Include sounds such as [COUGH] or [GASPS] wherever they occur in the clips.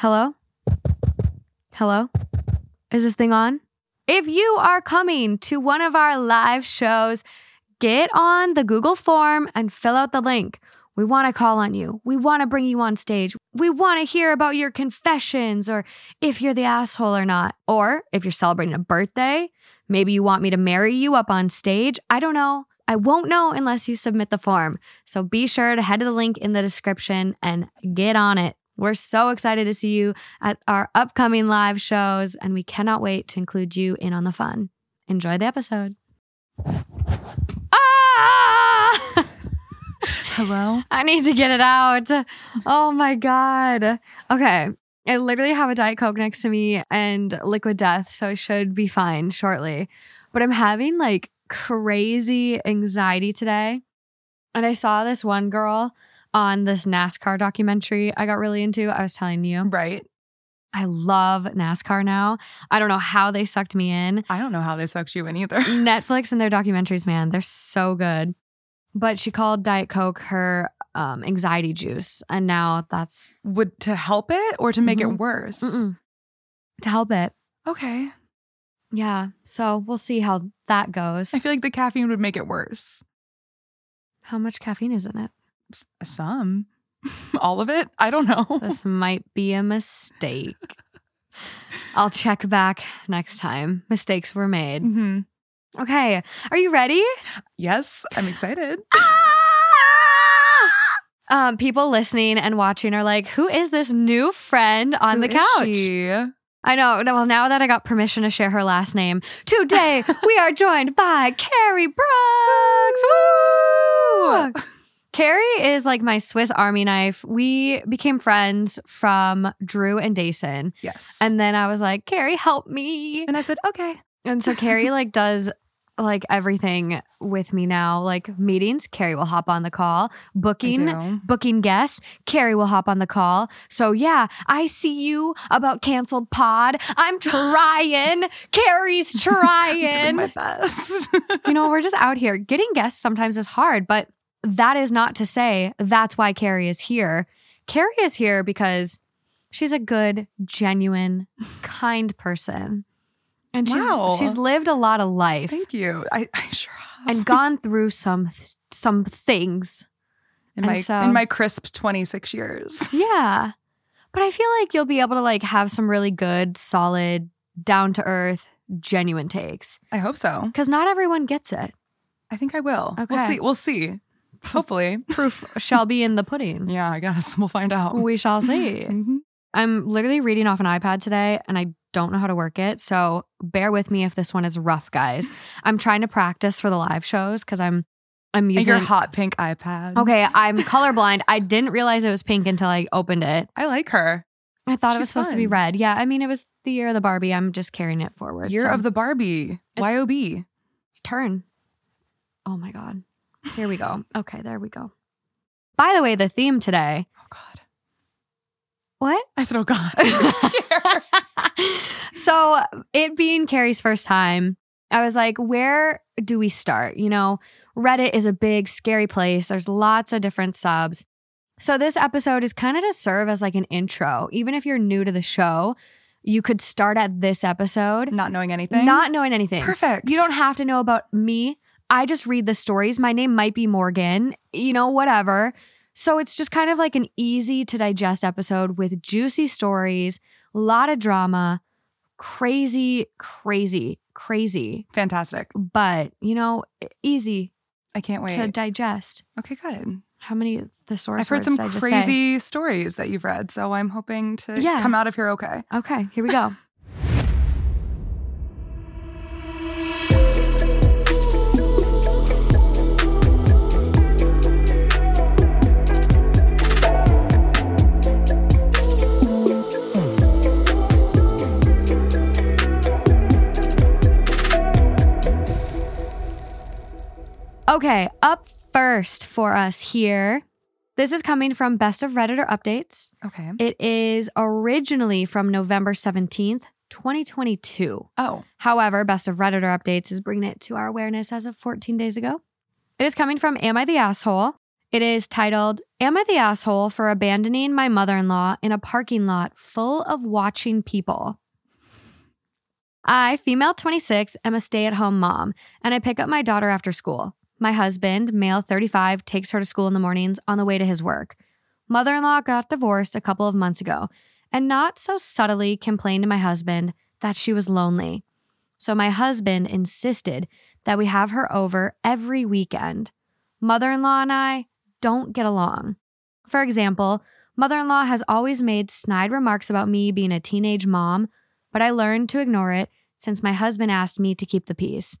Hello? Hello? Is this thing on? If you are coming to one of our live shows, get on the Google form and fill out the link. We want to call on you. We want to bring you on stage. We want to hear about your confessions or if you're the asshole or not. Or if you're celebrating a birthday, maybe you want me to marry you up on stage. I don't know. I won't know unless you submit the form. So be sure to head to the link in the description and get on it. We're so excited to see you at our upcoming live shows, and we cannot wait to include you in on the fun. Enjoy the episode. Ah! [LAUGHS] Hello? I need to get it out. Oh my God. Okay. I literally have a Diet Coke next to me and liquid death, so I should be fine shortly. But I'm having like crazy anxiety today. And I saw this one girl on this NASCAR documentary I got really into. I was telling you. Right. I love NASCAR now. I don't know how they sucked me in. I don't know how they sucked you in either. [LAUGHS] Netflix and their documentaries, man, they're so good. But she called Diet Coke her um, anxiety juice, and now that's Would to help it or to make Mhm. it worse? mm-mm, to help it. Okay. Yeah, so we'll see how that goes. I feel like the caffeine would make it worse. How much caffeine is in it? Some. [LAUGHS] All of it? I don't know. [LAUGHS] This might be a mistake. I'll check back next time. Mistakes were made. Mhm. Okay, are you ready? Yes, I'm excited. [LAUGHS] Um, people listening and watching are like, "Who is this new friend on Who the couch?" she? I know. Well, now that I got permission to share her last name, today we are joined by Kerri Brooks. Woo! Kerri is like my Swiss Army knife. We became friends from Drew and Dason. Yes. And then I was like, Kerri, help me. and I said, okay. And so Kerri [LAUGHS] like does like everything with me now, like meetings. Kerri will hop on the call, booking, booking guests. Kerri will hop on the call. So yeah, I see you about canceled pod. I'm [LAUGHS] trying. Kerri's [LAUGHS] I'm doing trying. my best. you know, we're just out here. Getting guests sometimes is hard, but that is not to say that's why Kerri is here. Kerri is here because she's a good, genuine, [LAUGHS] kind person. And she's Wow. she's lived a lot of life Thank you. I, I sure have. and gone through some some things. in and my so- in my crisp 26 years. [LAUGHS] Yeah. But I feel like you'll be able to like have some really good, solid, down to earth, genuine takes I hope so. cuz not everyone gets it. I think I will. We'll Okay. see. We'll see. Hopefully. Proof shall be in the pudding. [LAUGHS] Yeah, I guess we'll find out. We shall see. [LAUGHS] Mhm. I'm literally reading off an iPad today and I don't know how to work it. So bear with me if this one is rough, guys. [LAUGHS] I'm trying to practice for the live shows because I'm I'm And using your hot pink iPad. Okay, I'm colorblind. I didn't realize it was pink until I opened it. I like her. I thought it was She's supposed to be red. Yeah, I mean it was the year of the Barbie. I'm just carrying it forward. Year so of the Barbie. It's- YOB. it's turn. Oh my god. Here we go. Okay, there we go. By the way, the theme today. Oh God. What? I said, oh God. [LAUGHS] So it being Kerri's first time, I was like, where do we start? You know, Reddit is a big, scary place. There's lots of different subs. So this episode is kind of to serve as like an intro. Even if you're new to the show, you could start at this episode, Not knowing anything. not knowing anything. perfect. You don't have to know about me. I just read the stories. My name might be Morgan, you know, whatever. So it's just kind of like an easy to digest episode with juicy stories, a lot of drama, crazy, crazy, crazy, Fantastic. but, you know, easy I can't wait. to digest. okay, good. How many thesaurus stories? I've heard some did I just say? crazy stories that you've read, so I'm hoping to Yeah. come out of here okay. Okay, here we go. Okay, up first for us here. This is coming from Best of Redditor Updates. Okay. It is originally from November 17th, 2022. Oh, However, Best of Redditor Updates is bringing it to our awareness as of 14 days ago. It is coming from Am I the Asshole? It is titled Am I the Asshole for Abandoning My Mother in Law in a Parking Lot Full of Watching People? I, female 26, am a stay at home mom, and I pick up my daughter after school. My husband, male 35, takes her to school in the mornings on the way to his work. Mother in law got divorced a couple of months ago and not so subtly complained to my husband that she was lonely. So my husband insisted that we have her over every weekend. Mother in law and I don't get along. For example, mother in law has always made snide remarks about me being a teenage mom, but I learned to ignore it since my husband asked me to keep the peace.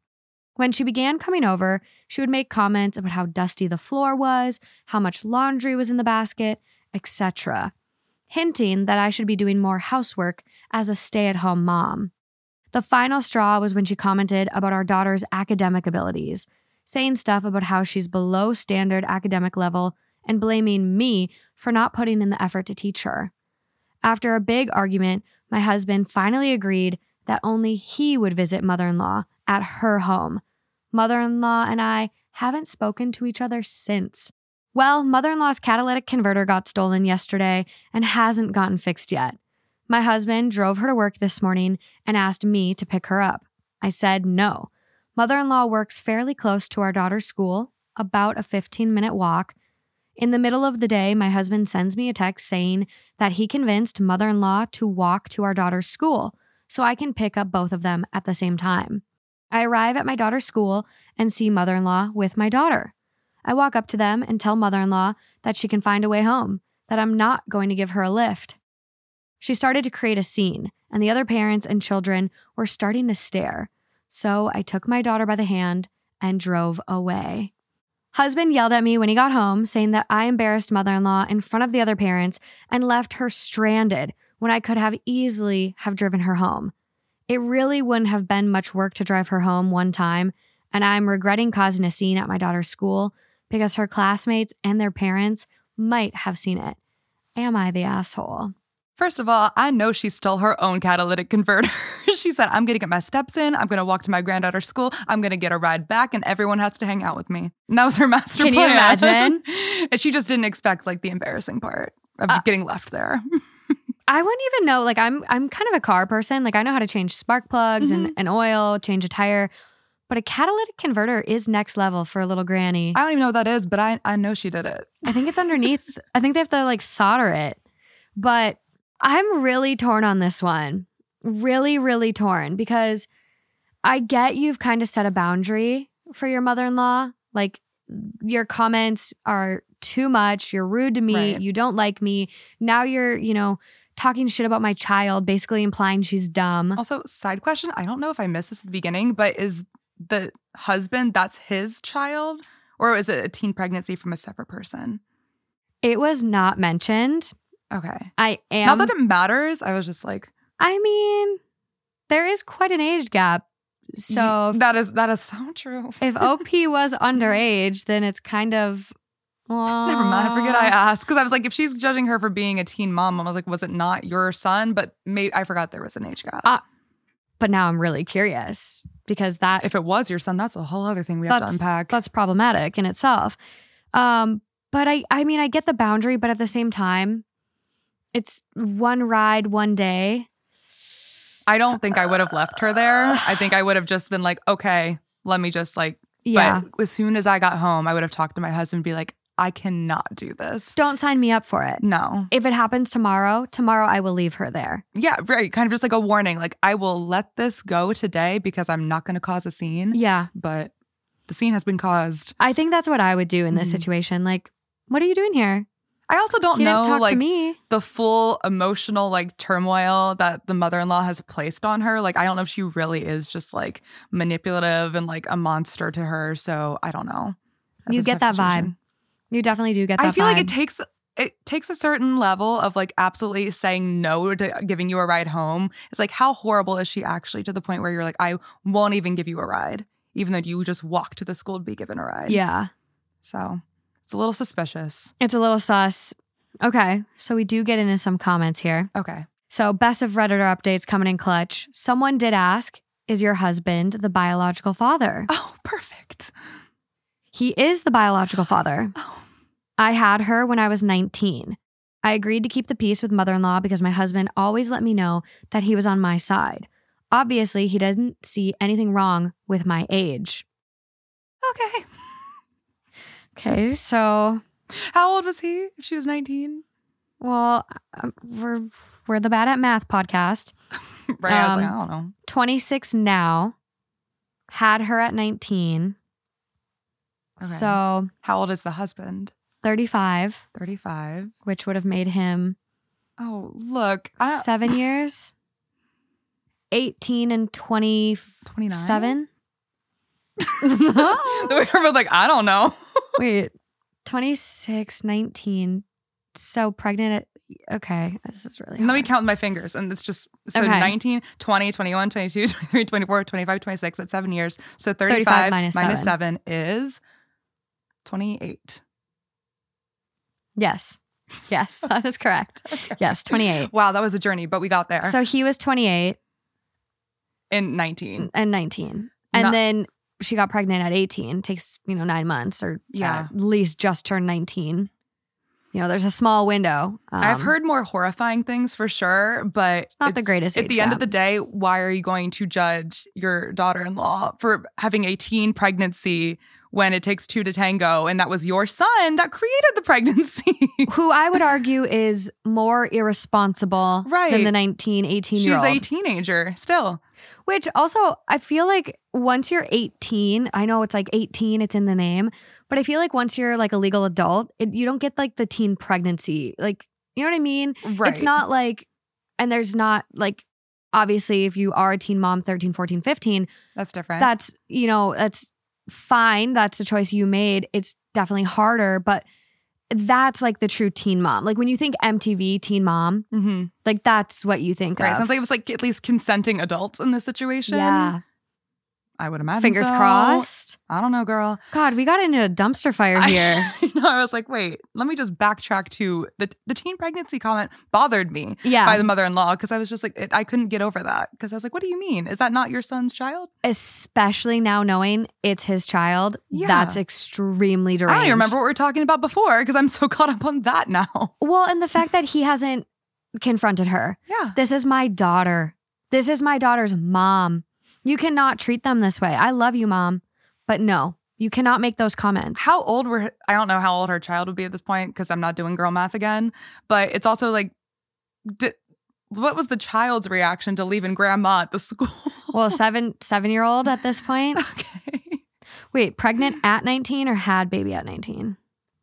When she began coming over, she would make comments about how dusty the floor was, how much laundry was in the basket, etc., hinting that I should be doing more housework as a stay at home mom. The final straw was when she commented about our daughter's academic abilities, saying stuff about how she's below standard academic level and blaming me for not putting in the effort to teach her. After a big argument, my husband finally agreed that only he would visit mother in law at her home. Mother in law and I haven't spoken to each other since. Well, mother in law's catalytic converter got stolen yesterday and hasn't gotten fixed yet. My husband drove her to work this morning and asked me to pick her up. I said no. Mother in law works fairly close to our daughter's school, about a 15 minute walk. In the middle of the day, my husband sends me a text saying that he convinced mother in law to walk to our daughter's school so I can pick up both of them at the same time. I arrive at my daughter's school and see mother in law with my daughter. I walk up to them and tell mother in law that she can find a way home, that I'm not going to give her a lift. She started to create a scene, and the other parents and children were starting to stare. So I took my daughter by the hand and drove away. Husband yelled at me when he got home, saying that I embarrassed mother in law in front of the other parents and left her stranded when I could have easily have driven her home. It really wouldn't have been much work to drive her home one time, and I'm regretting causing a scene at my daughter's school because her classmates and their parents might have seen it. Am I the asshole? First of all, I know she stole her own catalytic converter. [LAUGHS] she said, I'm going to get my steps in. I'm going to walk to my granddaughter's school. I'm going to get a ride back, and everyone has to hang out with me. And that was her [LAUGHS] master Can you plan. imagine? [LAUGHS] and she just didn't expect like the embarrassing part of Uh, getting left there. I wouldn't even know. Like I'm I'm kind of a car person. Like I know how to change spark plugs and, mm-hmm. and oil, change a tire. But a catalytic converter is next level for a little granny. I don't even know what that is, but I, I know she did it. I think it's underneath. [LAUGHS] I think they have to like solder it. But I'm really torn on this one. Really, really torn because I get you've kind of set a boundary for your mother in law. Like your comments are too much. You're rude to me. Right. You don't like me. Now you're, you know, talking shit about my child, basically implying she's dumb. Also, side question I don't know if I missed this at the beginning, but is the husband, that's his child? Or is it a teen pregnancy from a separate person? It was not mentioned. Okay. I am. Not that it matters. I was just like, I mean, there is quite an age gap. So that is that is so true. if OP was [LAUGHS] underage, then it's kind of. Never mind. Forget I asked because I was like, if she's judging her for being a teen mom, I was like, was it not your son? But maybe I forgot there was an age gap. Uh, But now I'm really curious because that if it was your son, that's a whole other thing we have to unpack. that's problematic in itself. Um, but I I mean I get the boundary, but at the same time, it's one ride, one day. I don't think I would have left her there. I think I would have just been like, okay, let me just like. Yeah. But as soon as I got home, I would have talked to my husband and be like, I cannot do this. Don't sign me up for it. No. If it happens tomorrow, tomorrow I will leave her there. Yeah, right. Kind of just like a warning. Like, I will let this go today because I'm not going to cause a scene. Yeah. But the scene has been caused. I think that's what I would do in this Mhm. situation. Like, what are you doing here? I also don't You know like the full emotional like turmoil that the mother-in-law has placed on her. Like I don't know if she really is just like manipulative and like a monster to her. So I don't know. You get that situation. vibe. You definitely do get that I feel like it takes it takes a certain level of like absolutely saying no to giving you a ride home. It's like how horrible is she actually to the point where you're like I won't even give you a ride even though you just walk to the school to be given a ride. Yeah. So it's a little suspicious. It's a little sus. Okay. So we do get into some comments here. Okay. So, best of Redditor updates coming in clutch. Someone did ask, Is your husband the biological father? Oh, perfect. He is the biological father. Oh. I had her when I was 19. I agreed to keep the peace with mother in law because my husband always let me know that he was on my side. Obviously, he didn't see anything wrong with my age. Okay. Okay, so, How old was he if she was 19? well, um, we're, we're the Bad at Math podcast. [LAUGHS] Right. I was like, Um, I don't know. 26 now, had her at 19. Okay. So, How old is the husband? 35, 35. which would have made him Oh, look. I, seven [SIGHS] years. 18 and 27. 29. [LAUGHS] [LAUGHS] we were both like, I don't know. [LAUGHS] Wait, 26, 19. So pregnant at, okay, this is really Let me hard. count my fingers. And it's just so Okay. 19, 20, 21, 22, 23, 24, 25, 26. That's seven years. So 35 35, minus minus seven. seven is 28. Yes. Yes, [LAUGHS] that is correct. Yes, 28. Wow, that was a journey, but we got there So he was 28 in 19. and 19. And Not- then she got pregnant at 18. Takes, you know, nine months or Yeah. at least just turned 19. You know, there's a small window. I've Um, heard more horrifying things for sure, but not the greatest At the end of the day, why are you going to judge your daughter in law for having a teen pregnancy when it takes two to tango and that was your son that created the pregnancy? [LAUGHS] who I would argue is more irresponsible right. than the 19, 18 year She's a teenager still. Which also, I feel like once you're 18, I know it's like 18, it's in the name, but I feel like once you're like a legal adult, it, you don't get like the teen pregnancy. Like, you know what I mean? Right. It's not like, and there's not like, obviously, if you are a teen mom, 13, 14, 15, That's different. that's, you know, that's fine. That's a choice you made. It's definitely harder, but that's like the true teen mom. Like when you think MTV teen mom, hmm like that's what you think Right. of. Sounds like it was like at least consenting adults in this situation. yeah. I would imagine. Fingers so. crossed. I don't know, girl. God, we got into a dumpster fire here. [LAUGHS] I, know, I was like, wait, let me just backtrack to the the teen pregnancy comment bothered me yeah. by the mother-in-law because I was just like, it, I couldn't get over that because I was like, what do you mean? Is that not your son's child? Especially now knowing it's his child. Yeah. That's extremely deranged. I don't even remember what we were talking about before because I'm so [LAUGHS] caught up on that now. Well, and the fact that he hasn't confronted her. Yeah. This is my daughter. This is my daughter's mom. You cannot treat them this way. I love you, mom. But no, you cannot make those comments. How old were I don't know how old her child would be at this point because I'm not doing girl math again. But it's also like, what was the child's reaction to leaving grandma at the [LAUGHS] school? Well, seven seven year old at this point. [LAUGHS] okay. Wait, pregnant at 19 or had baby at 19?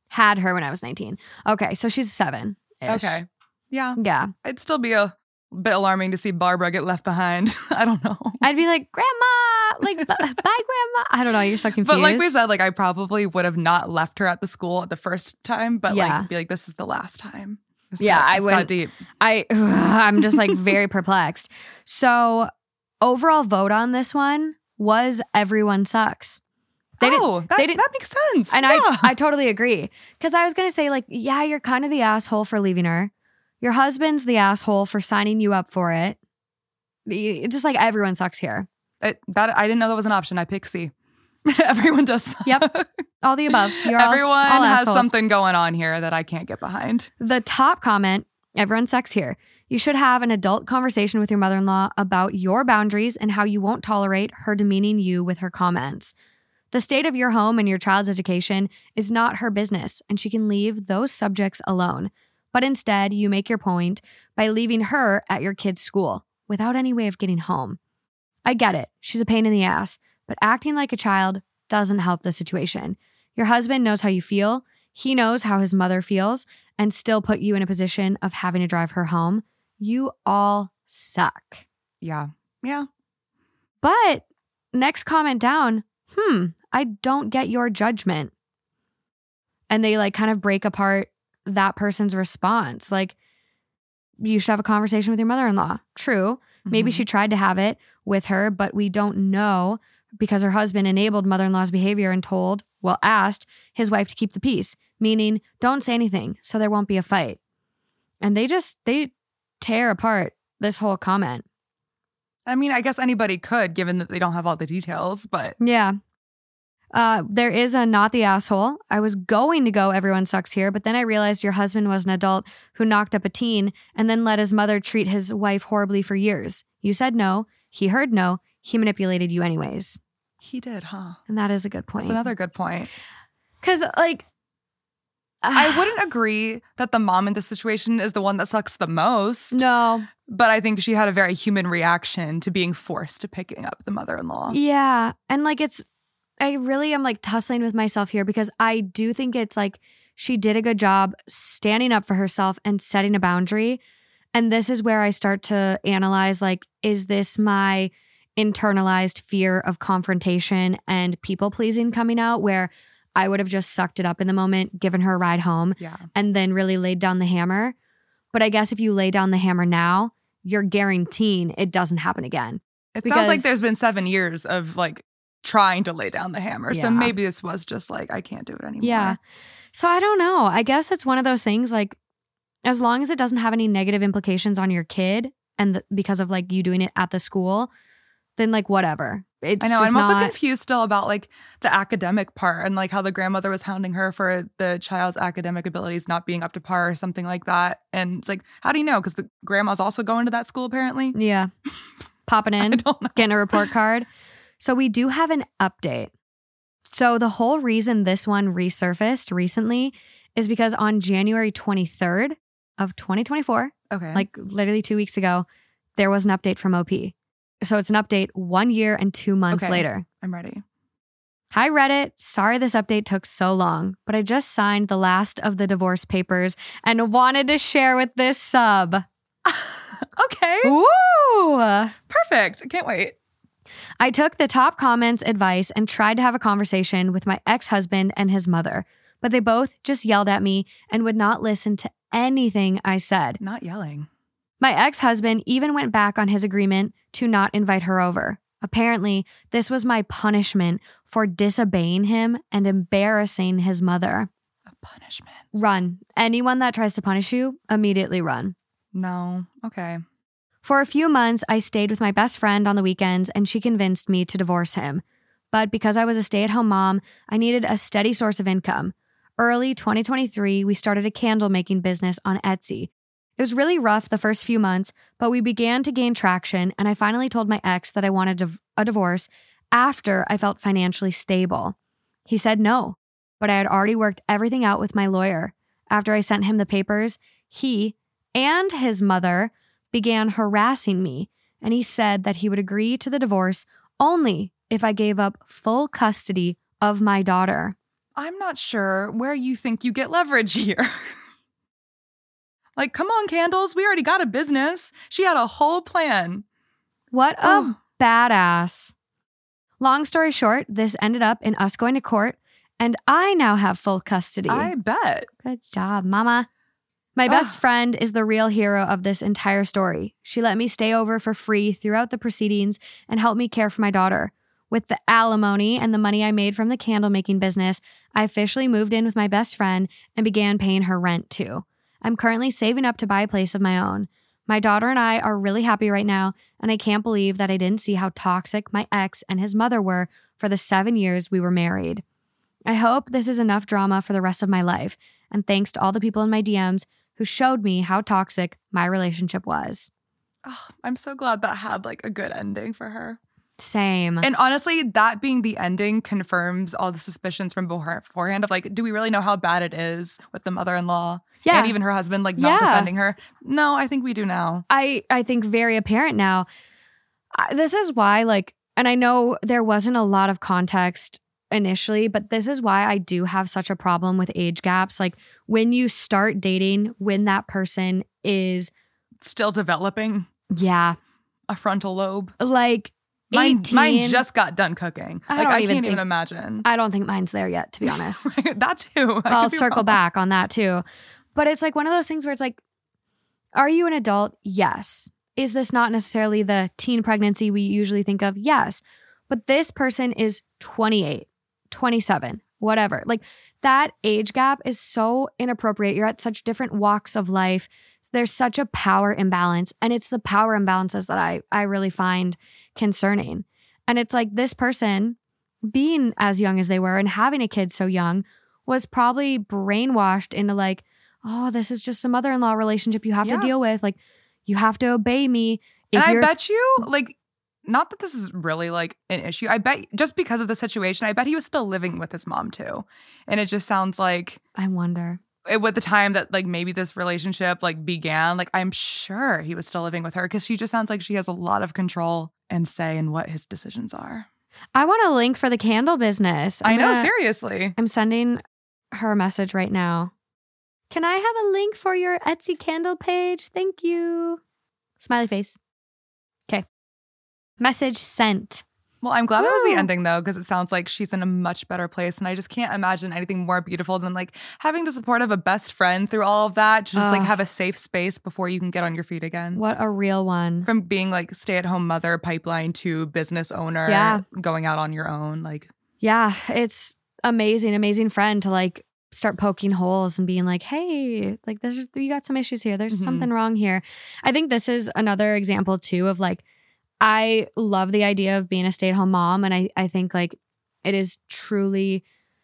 Had her when I was 19. Okay, so she's seven. Okay. Yeah. Yeah. I'd still be a bit alarming to see Barbara get left behind. [LAUGHS] I don't know. I'd be like, Grandma, like, [LAUGHS] bye, Grandma. I don't know. You're so confused. But like we said, like I probably would have not left her at the school at the first time, but Yeah. like be like, this is the last time. This Yeah, got, I would- deep. I I'm just like very [LAUGHS] perplexed. So overall vote on this one was everyone sucks. They didn't- oh, that, they didn't- that makes sense. And yeah. I I totally agree. Cause I was gonna say, like, yeah, you're kind of the asshole for leaving her. Your husband's the asshole for signing you up for it. You- Just like everyone sucks here. It- that I didn't know that was an option. I pick C. [LAUGHS] Everyone does. Yep. [LAUGHS] All the above. You're all- Everyone all has assholes. something going on here that I can't get behind. The top comment everyone sucks here. You should have an adult conversation with your mother in law about your boundaries and how you won't tolerate her demeaning you with her comments. The state of your home and your child's education is not her business, and she can leave those subjects alone. But instead, you make your point by leaving her at your kid's school without any way of getting home. I get it, she's a pain in the ass, but acting like a child doesn't help the situation. Your husband knows how you feel, he knows how his mother feels, and still put you in a position of having to drive her home. You all suck. Yeah. Yeah. But next comment down, hmm, I don't get your judgment. And they like kind of break apart that person's response. Like, you should have a conversation with your mother in law. True. Maybe Mhm. she tried to have it with her, but we don't know because her husband enabled mother in law's behavior and told, well, asked his wife to keep the peace, meaning don't say anything so there won't be a fight. And they just, they tear apart this whole comment. I mean, I guess anybody could, given that they don't have all the details, but Yeah. Uh, there is a not the asshole. I was going to go, everyone sucks here, but then I realized your husband was an adult who knocked up a teen and then let his mother treat his wife horribly for years. You said no. He heard no. He manipulated you anyways. he did, huh? And that is a good point. That's another good point. Because, like, I [SIGHS] wouldn't agree that the mom in this situation is the one that sucks the most. No. But I think she had a very human reaction to being forced to picking up the mother in law. Yeah. And like it's I really am like tussling with myself here because I do think it's like she did a good job standing up for herself and setting a boundary. And this is where I start to analyze like, is this my internalized fear of confrontation and people pleasing coming out where I would have just sucked it up in the moment, given her a ride home, Yeah. and then really laid down the hammer. But I guess if you lay down the hammer now, you're guaranteeing it doesn't happen again. It sounds like there's been seven years of like trying to lay down the hammer. So maybe this was just like, I can't do it anymore. Yeah. So I don't know. I guess it's one of those things like as long as it doesn't have any negative implications on your kid and th- because of like you doing it at the school, then like whatever. It's I know. I'm also not- confused still about like the academic part and like how the grandmother was hounding her for the child's academic abilities not being up to par or something like that. And it's like, how do you know? Because the grandma's also going to that school apparently. Yeah. [LAUGHS] Popping in, getting a report card. So we do have an update. So the whole reason this one resurfaced recently is because on January 23rd of 2024, Okay. like literally two weeks ago, there was an update from OP. So it's an update one year and two months Okay. later. I'm ready. Hi, Reddit. Sorry this update took so long, but I just signed the last of the divorce papers and wanted to share with this sub. [LAUGHS] okay. Woo! Perfect. I can't wait. I took the top comments advice and tried to have a conversation with my ex husband and his mother, but they both just yelled at me and would not listen to anything I said. Not yelling. My ex husband even went back on his agreement to not invite her over. Apparently, this was my punishment for disobeying him and embarrassing his mother. A punishment. Run. Anyone that tries to punish you, immediately run. No. Okay. For a few months, I stayed with my best friend on the weekends and she convinced me to divorce him. But because I was a stay at home mom, I needed a steady source of income. Early 2023, we started a candle making business on Etsy. It was really rough the first few months, but we began to gain traction, and I finally told my ex that I wanted a divorce after I felt financially stable. He said no, but I had already worked everything out with my lawyer. After I sent him the papers, he and his mother began harassing me, and he said that he would agree to the divorce only if I gave up full custody of my daughter. I'm not sure where you think you get leverage [LAUGHS] here. like, come on, Candles. We already got a business. She had a whole plan. What a Oh. badass. Long story short, this ended up in us going to court, and I now have full custody. I bet. Good job, mama. My best ah. friend is the real hero of this entire story. She let me stay over for free throughout the proceedings and helped me care for my daughter. With the alimony and the money I made from the candle making business, I officially moved in with my best friend and began paying her rent too. I'm currently saving up to buy a place of my own. My daughter and I are really happy right now, and I can't believe that I didn't see how toxic my ex and his mother were for the seven years we were married. I hope this is enough drama for the rest of my life, and thanks to all the people in my DMs who showed me how toxic my relationship was. Oh, I'm so glad that had like a good ending for her. Same. And honestly, that being the ending confirms all the suspicions from before- beforehand of like, do we really know how bad it is with the mother in law? Yeah. And even her husband, like, not Yeah. defending her. No, I think we do now. I I think very apparent now. I- This is why like and I know there wasn't a lot of context initially, but this is why I do have such a problem with age gaps. Like when you start dating when that person is Still developing yeah, a frontal lobe. like Mine, 18. mine just got done cooking. I like, I even can't even imagine. I don't think mine's there yet to be honest. [LAUGHS] that too. I I'll circle wrong. back on that too. But it's like one of those things where it's like, are you an adult? Yes. Is this not necessarily the teen pregnancy we usually think of? Yes. But this person is 28, 27, whatever. Like that age gap is so inappropriate. You're at such different walks of life. There's such a power imbalance. And it's the power imbalances that I, I really find concerning. And it's like this person being as young as they were and having a kid so young was probably brainwashed into like, oh, this is just a mother in law relationship you have Yeah. to deal with. Like, you have to obey me. If and I bet you, like, not that this is really like an issue. I bet just because of the situation, I bet he was still living with his mom too. And it just sounds like I wonder. it, with the time that like maybe this relationship like began, like I'm sure he was still living with her because she just sounds like she has a lot of control and say in what his decisions are. I want a link for the candle business. i I'm know, gonna- seriously. I'm sending her a message right now. Can I have a link for your Etsy candle page? Thank you. Smiley face. Message sent. Well, I'm glad that was the ending though, because it sounds like she's in a much better place. And I just can't imagine anything more beautiful than like having the support of a best friend through all of that to just like have a safe space before you can get on your feet again. What a real one. From being like stay at home mother pipeline to business owner, Yeah. going out on your own. Like, Yeah, it's amazing, amazing friend to like start poking holes and being like, "Hey, like this is you got some issues here. There's Mhm. something wrong here." I think this is another example too of like I love the idea of being a stay-at-home mom and I I think like it is truly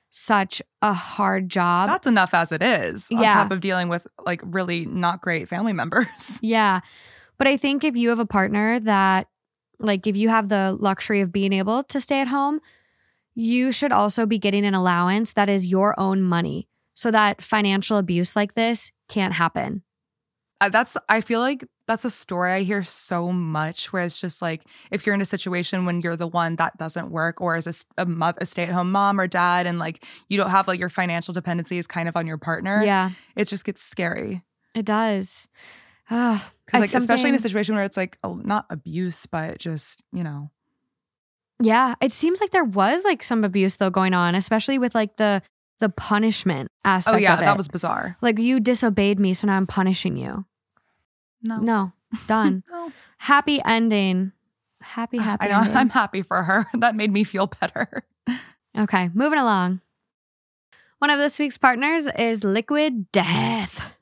such a hard job. that's enough as it is on Yeah. top of dealing with like really not great family [LAUGHS] members. Yeah. But I think if you have a partner that, like, if you have the luxury of being able to stay at home, you should also be getting an allowance that is your own money so that financial abuse like this can't happen. That's I feel like that's a story I hear so much where it's just like if you're in a situation when you're the one that doesn't work or is a, a, a stay-at-home mom or dad and like you don't have like your financial dependencies kind of on your partner Yeah, it just gets scary. It does. [SIGHS] Because like especially in a situation where it's like not abuse but just you know. Yeah, it seems like there was like some abuse though going on, especially with like the the punishment oh, aspect oh yeah that was bizarre. Like you disobeyed me, so now I'm punishing you. No No, done. [LAUGHS] no happy ending. Happy, happy I know [LAUGHS] ending. I'm happy for her [LAUGHS] that made me feel better Okay, moving along. One of this week's partners is Liquid Death.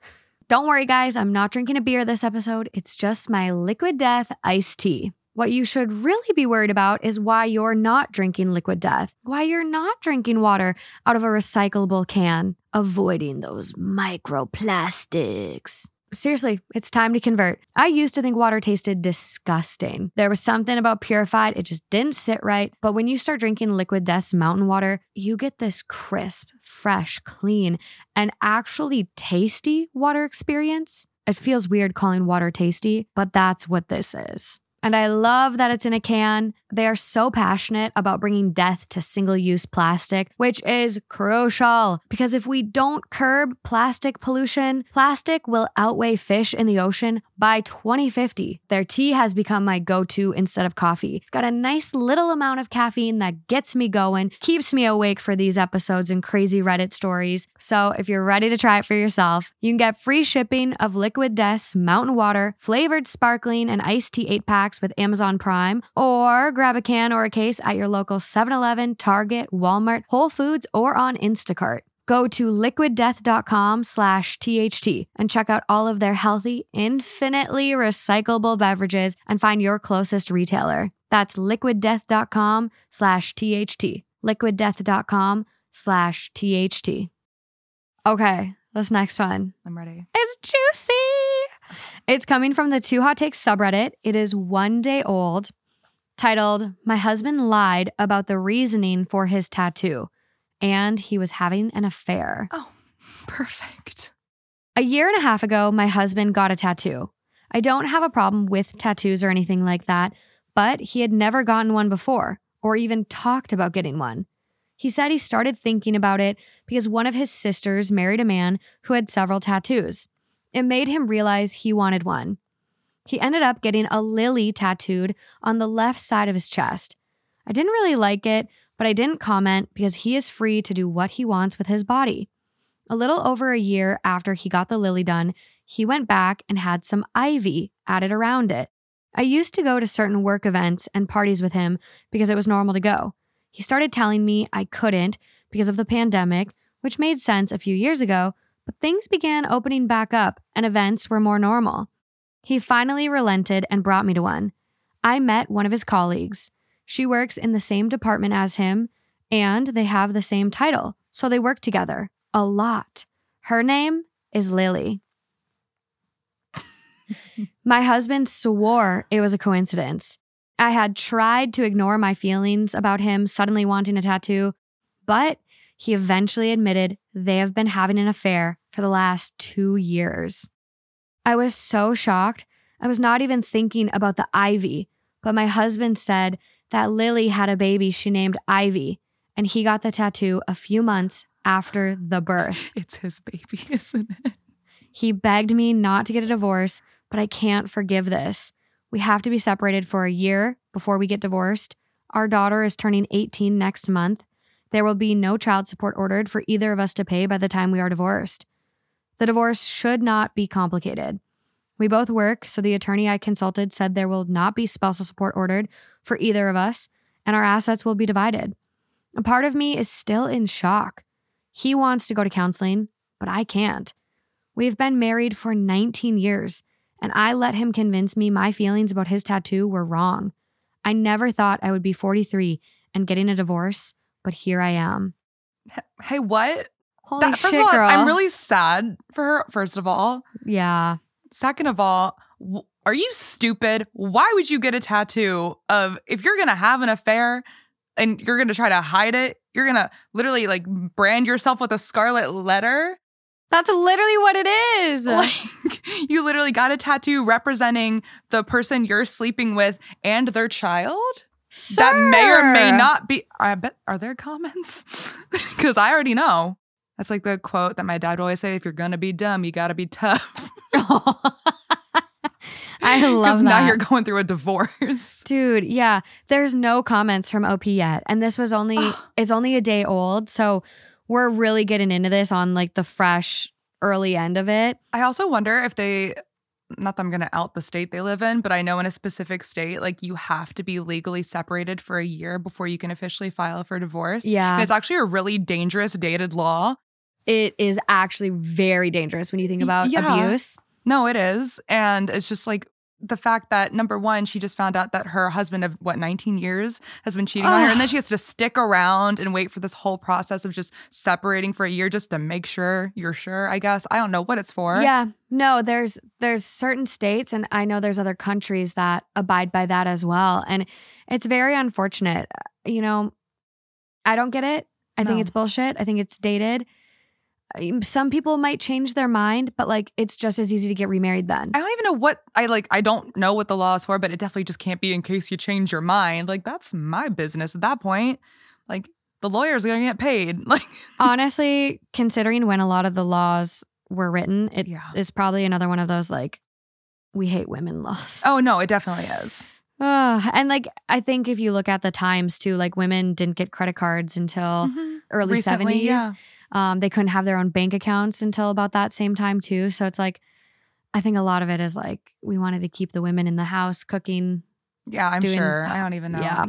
Don't worry, guys, I'm not drinking a beer this episode. It's just my Liquid Death iced tea. What you should really be worried about is why you're not drinking Liquid Death, why you're not drinking water out of a recyclable can, avoiding those microplastics. Seriously, it's time to convert. I used to think water tasted disgusting. There was something about purified, it just didn't sit right. But when you start drinking Liquid Death's mountain water, you get this crisp, fresh, clean, and actually tasty water experience. It feels weird calling water tasty, but that's what this is. And I love that it's in a can. They are so passionate about bringing death to single use plastic, which is crucial because if we don't curb plastic pollution, plastic will outweigh fish in the ocean by 2050. Their tea has become my go to instead of coffee. It's got a nice little amount of caffeine that gets me going, keeps me awake for these episodes and crazy Reddit stories. So if you're ready to try it for yourself, you can get free shipping of Liquid Death's mountain water, flavored sparkling, and iced tea 8 packs with Amazon Prime, or grab a can or a case at your local 7 Eleven, Target, Walmart, Whole Foods, or on Instacart. Go to liquiddeath.com slash THT and check out all of their healthy, infinitely recyclable beverages and find your closest retailer. That's liquiddeath.com slash THT. Liquiddeath.com slash THT. Okay, this next one I'm ready it's juicy. It's coming from the Two Hot Takes subreddit. It is one day old, titled My Husband Lied About the Reasoning for His Tattoo, and he was having an affair. oh [LAUGHS] perfect A year and a half ago, my husband got a tattoo. I don't have a problem with tattoos or anything like that, but he had never gotten one before or even talked about getting one. He said he started thinking about it because one of his sisters married a man who had several tattoos. It made him realize he wanted one. He ended up getting a lily tattooed on the left side of his chest. I didn't really like it, but I didn't comment because he is free to do what he wants with his body. A little over a year after he got the lily done, he went back and had some ivy added around it. I used to go to certain work events and parties with him because it was normal to go. He started telling me I couldn't because of the pandemic, which made sense a few years ago, but things began opening back up and events were more normal. He finally relented and brought me to one. I met one of his colleagues. She works in the same department as him, and they have the same title, so they work together a lot. Her name is Lily. [LAUGHS] my husband swore it was a coincidence. I had tried to ignore my feelings about him suddenly wanting a tattoo, but he eventually admitted they have been having an affair for the last two years. I was so shocked. I was not even thinking about the ivy, but my husband said that Lily had a baby she named Ivy, and he got the tattoo a few months after the birth. [LAUGHS] It's his baby, [LAUGHS] isn't it? He begged me not to get a divorce, but I can't forgive this. We have to be separated for a year before we get divorced. Our daughter is turning 18 next month. There will be no child support ordered for either of us to pay by the time we are divorced. The divorce should not be complicated. We both work, so the attorney I consulted said there will not be spousal support ordered for either of us, and our assets will be divided. A part of me is still in shock. He wants to go to counseling, but I can't. We've been married for 19 years, and I let him convince me my feelings about his tattoo were wrong. I never thought I would be 43 and getting a divorce, but here I am. Hey, what? Holy That- first shit, of all, girl. I'm really sad for her, first of all. yeah. Second of all, w- are you stupid? Why would you get a tattoo of if you're gonna have an affair and you're gonna try to hide it? You're gonna literally like brand yourself with a scarlet letter. That's literally what it is. [LAUGHS] Like you literally got a tattoo representing the person you're sleeping with and their child. That may or may not be. I bet. Are there comments? [LAUGHS] Because I already know. That's like the quote that my dad would always say: "If you're gonna be dumb, you gotta be tough." [LAUGHS] [LAUGHS] I love Because that. now you're going through a divorce. [LAUGHS] Dude, yeah. There's no comments from OP yet. And this was only it's only a day old. So we're really getting into this on like the fresh early end of it. I also wonder if they. Not that I'm going to out the state they live in, but I know in a specific state, like you have to be legally separated for a year before you can officially file for divorce. Yeah. And it's actually a really dangerous dated law. It is actually very dangerous when you think about yeah. abuse. No, it is. And it's just like the fact that number one, she just found out that her husband of what, 19 years has been cheating on her. And then she has to stick around and wait for this whole process of just separating for a year just to make sure you're sure, I guess. I don't know what it's for. Yeah. No, there's there's certain states and I know there's other countries that abide by that as well. And it's very unfortunate. You know, I don't get it. I think it's bullshit. I think it's dated. Some people might change their mind, but like it's just as easy to get remarried then. I don't even know what I like. I don't know what the law is for, but it definitely just can't be in case you change your mind. Like, that's my business at that point. Like, the lawyer's gonna get paid. [LAUGHS] Like, Honestly, considering when a lot of the laws were written, it is Yeah. probably another one of those like we hate women laws. oh no, it definitely is. Ugh. [SIGHS] and like I think if you look at the times too, like women didn't get credit cards until Mhm. early Recently, 70s. yeah. Um, they couldn't have their own bank accounts until about that same time too. So it's like I think a lot of it is like we wanted to keep the women in the house cooking. Yeah, I'm Doing- sure. I don't even know. Yeah.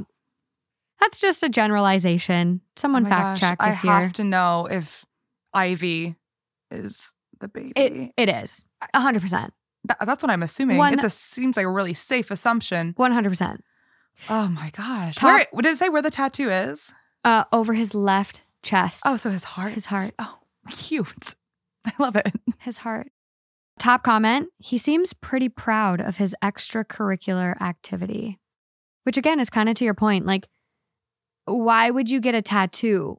That's just a generalization. Someone Oh fact gosh, check I if you're have to know if Ivy is the baby. it it is. a hundred percent. Th- that's what I'm assuming. One- it seems like a really safe assumption. One hundred percent. Oh my gosh. Top- Where, what did it say where the tattoo is? Uh over his left chest. Oh, so his heart. His heart. Oh, [LAUGHS] cute. I love it. his heart. Top comment He seems pretty proud of his extracurricular activity, which again is kind of to your point. Like, why would you get a tattoo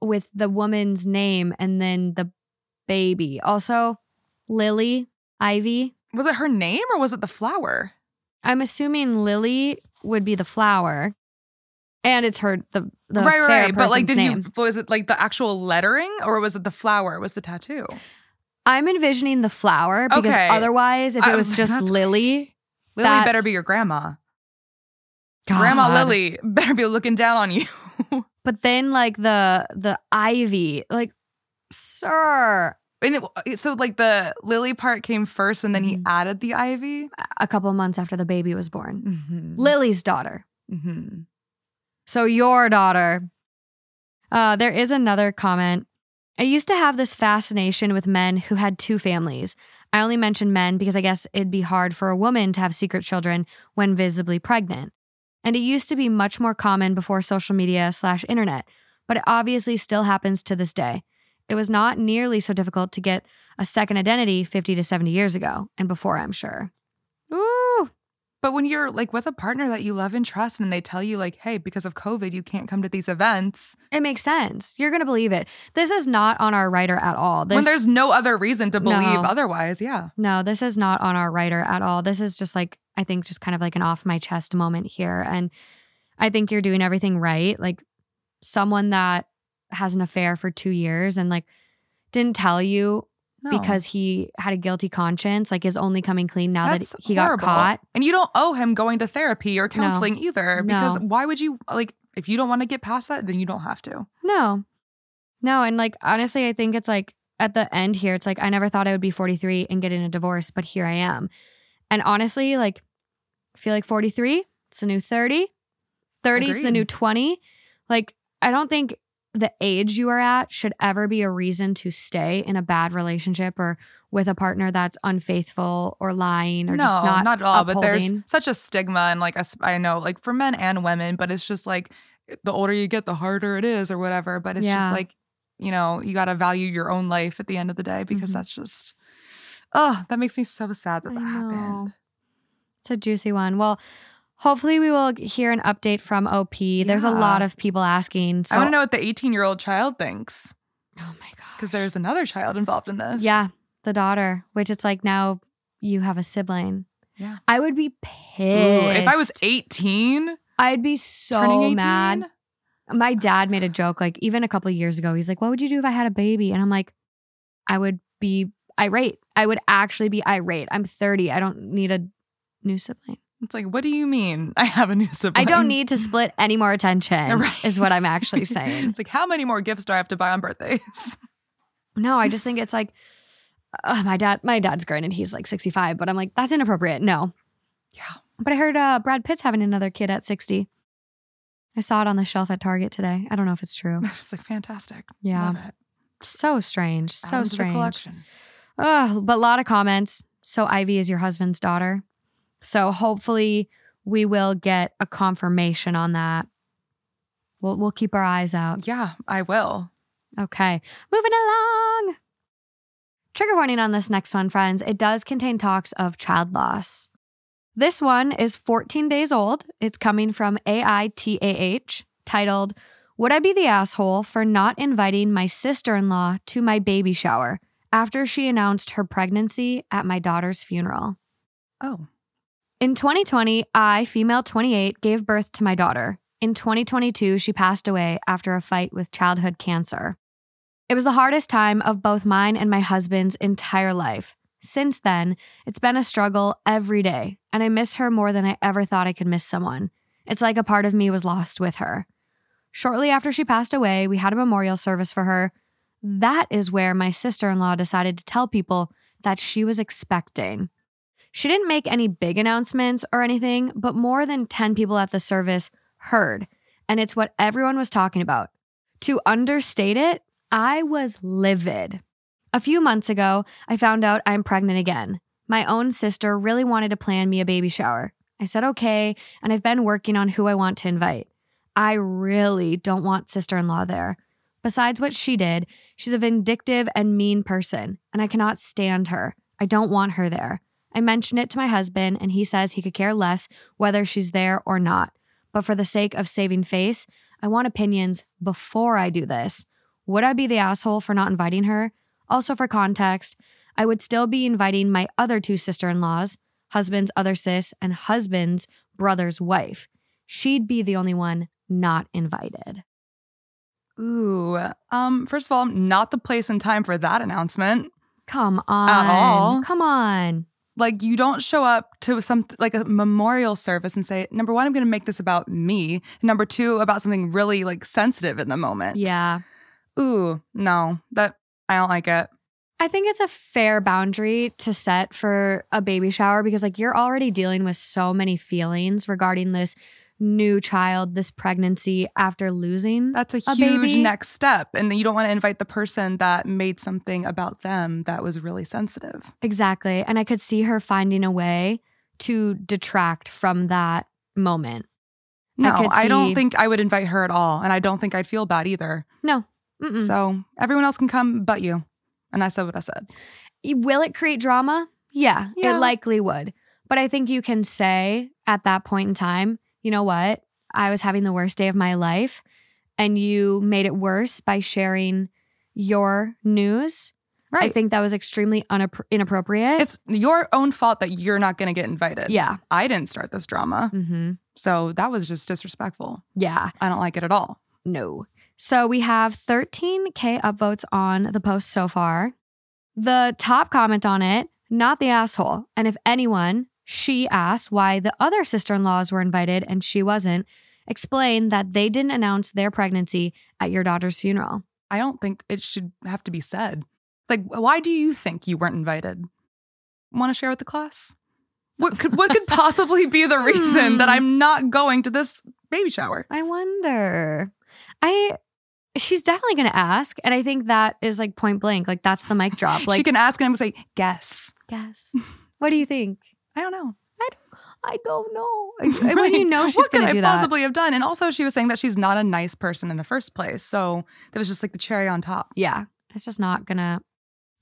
with the woman's name and then the baby? Also, Lily, Ivy. Was it her name or was it the flower? I'm assuming Lily would be the flower. And it's her the the right, right, right. But like, did name. he? Was it like the actual lettering, or was it the flower? Was the tattoo? I'm envisioning the flower because Okay. otherwise, if I it was was just Lily, crazy. Lily better be your grandma. Grandma Lily better be looking down on you. [LAUGHS] But then like the the ivy, like, sir. And it, so like the Lily part came first, and then he Mhm. added the Ivy. A couple of months after the baby was born. Mm-hmm. Lily's daughter. mm-hmm. So your daughter. Uh, there is another comment. I used to have this fascination with men who had two families. I only mention men because I guess it'd be hard for a woman to have secret children when visibly pregnant. And it used to be much more common before social media slash internet, but it obviously still happens to this day. It was not nearly so difficult to get a second identity 50 to 70 years ago and before, I'm sure. But when you're like with a partner that you love and trust, and they tell you like, "Hey, because of COVID, you can't come to these events," It makes sense. You're going to believe it. This is not on our writer at all. This, when there's no other reason to believe No. otherwise, yeah. no, this is not on our writer at all. This is just like, I think, just kind of like an off my chest moment here. And I think you're doing everything right. Like someone that has an affair for two years and like didn't tell you No. because he had a guilty conscience, like is only coming clean now That's that he horrible. got caught. And you don't owe him going to therapy or counseling either because No. why would you like if you don't want to get past that, then you don't have to. No. No. And like, honestly, I think it's like at the end here, it's like, I never thought I would be 43 and getting a divorce, but here I am. And honestly, like, I feel like 43, it's the new 30. 30 is the new 20. Like, I don't think the age you are at should ever be a reason to stay in a bad relationship or with a partner that's unfaithful or lying or no, just not, not at all. But there's such a stigma and like us- I know like for men and women, but it's just like the older you get, the harder it is or whatever. But it's Yeah. just like you know you got to value your own life at the end of the day because Mhm. that's just oh that makes me so sad that I that know. happened. It's a juicy one. Well, hopefully we will hear an update from OP. There's a lot of people asking. So I want to know what the 18 year old child thinks Oh my god. because there's another child involved in this. Yeah, the daughter, which it's like now you have a sibling. Yeah. I would be Ooh, pissed. if I was 18, I'd be so turning 18, mad. My dad made a joke like even a couple years ago. He's like, "What would you do if I had a baby?" And I'm like, "I would be irate. I would actually be irate. I'm 30. I don't need a new sibling. It's like, what do you mean? [LAUGHS] I have a new sibling. I don't need to split any more attention." [LAUGHS] Right. Is what I'm actually [LAUGHS] saying. it's like, how many more gifts do I have to buy on birthdays? No, I just think it's like uh, my dad. My dad's granted he's like 65, but I'm like that's inappropriate. No, Yeah. But I heard uh, Brad Pitt's having another kid at 60. I saw it on the shelf at Target today. I don't know if it's true. it's like fantastic. Yeah. Love it. So strange. So Add 'em to the strange. collection. Ugh, but a lot of comments. So Ivy is your husband's daughter. So hopefully we will get a confirmation on that. We'll we'll keep our eyes out. Yeah, I will. Okay, moving along. Trigger warning on this next one, friends. It does contain talks of child loss. This one is 14 days old. It's coming from AITAH, titled, Would I be the asshole for not inviting my sister in law to my baby shower after she announced her pregnancy at my daughter's funeral? Oh. In 2020, I, female 28, gave birth to my daughter. In 2022, she passed away after a fight with childhood cancer. It was the hardest time of both mine and my husband's entire life. Since then, it's been a struggle every day, and I miss her more than I ever thought I could miss someone. It's like a part of me was lost with her. Shortly after she passed away, we had a memorial service for her. That is where my sister in law decided to tell people that she was expecting. She didn't make any big announcements or anything, but more than 10 people at the service heard, and it's what everyone was talking about. To understate it, I was livid. A few months ago, I found out I'm pregnant again. My own sister really wanted to plan me a baby shower. I said okay, and I've been working on who I want to invite. I really don't want sister in law there. Besides what she did, she's a vindictive and mean person, and I cannot stand her. I don't want her there. I mentioned it to my husband, and he says he could care less whether she's there or not. But for the sake of saving face, I want opinions before I do this. Would I be the asshole for not inviting her? Also, for context, I would still be inviting my other two sister in laws, husband's other sis, and husband's brother's wife. She'd be the only one not invited. Ooh. Um, first of all, not the place and time for that announcement. Come on. At all? Come on. Like you don't show up to some like a memorial service and say, number one, I'm gonna make this about me. Number two, about something really like sensitive in the moment. Yeah. Ooh, no. That I don't like it. I think it's a fair boundary to set for a baby shower because, like, you're already dealing with so many feelings regarding this new child, this pregnancy after losing. That's a, A huge baby? next step. And you don't want to invite the person that made something about them that was really sensitive. Exactly. And I could see her finding a way to detract from that moment. No, could I, don't think I would invite her at all. And I don't think I'd feel bad either. No. Mm-mm. So everyone else can come but you. And I said what I said. Will it create drama? Yeah, Yeah. it likely would. But I think you can say at that point in time, you know what? I was having the worst day of my life and you made it worse by sharing your news. Right. I think that was extremely inappropriate. it's your own fault that you're not going to get invited. yeah. I didn't start this drama. hmm So that was just disrespectful. Yeah. I don't like it at all. No. So we have 13K upvotes on the post so far. The top comment on it, not the asshole. And if anyone, she asked why the other sister in laws were invited and she wasn't. Explain that they didn't announce their pregnancy at your daughter's funeral. I don't think it should have to be said. Like, why do you think you weren't invited? Want to share with the class? What could what could [LAUGHS] possibly be the reason that Hmm. I'm not going to this baby shower? I wonder. I. She's definitely going to ask. And I think that is like point blank. Like, that's the mic drop. Like, she can ask and I'm gonna say, guess. guess. What do you think? I don't know. I don't know. When you know she's going could to I do that. possibly have done? And also, she was saying that she's not a nice person in the first place. So that was just like the cherry on top. yeah, it's just not gonna,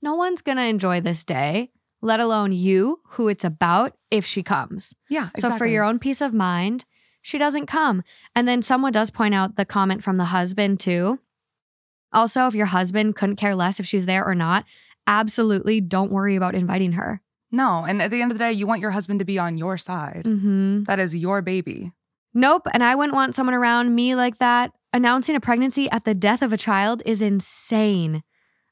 no one's gonna enjoy this day, let alone you, who it's about, if she comes. Yeah. So, for your own peace of mind, she doesn't come. And then someone does point out the comment from the husband, too. Also, if your husband couldn't care less if she's there or not, absolutely don't worry about inviting her. No, and at the end of the day, you want your husband to be on your side. Mm-hmm. That is your baby. Nope. And I wouldn't want someone around me like that. Announcing a pregnancy at the death of a child is insane.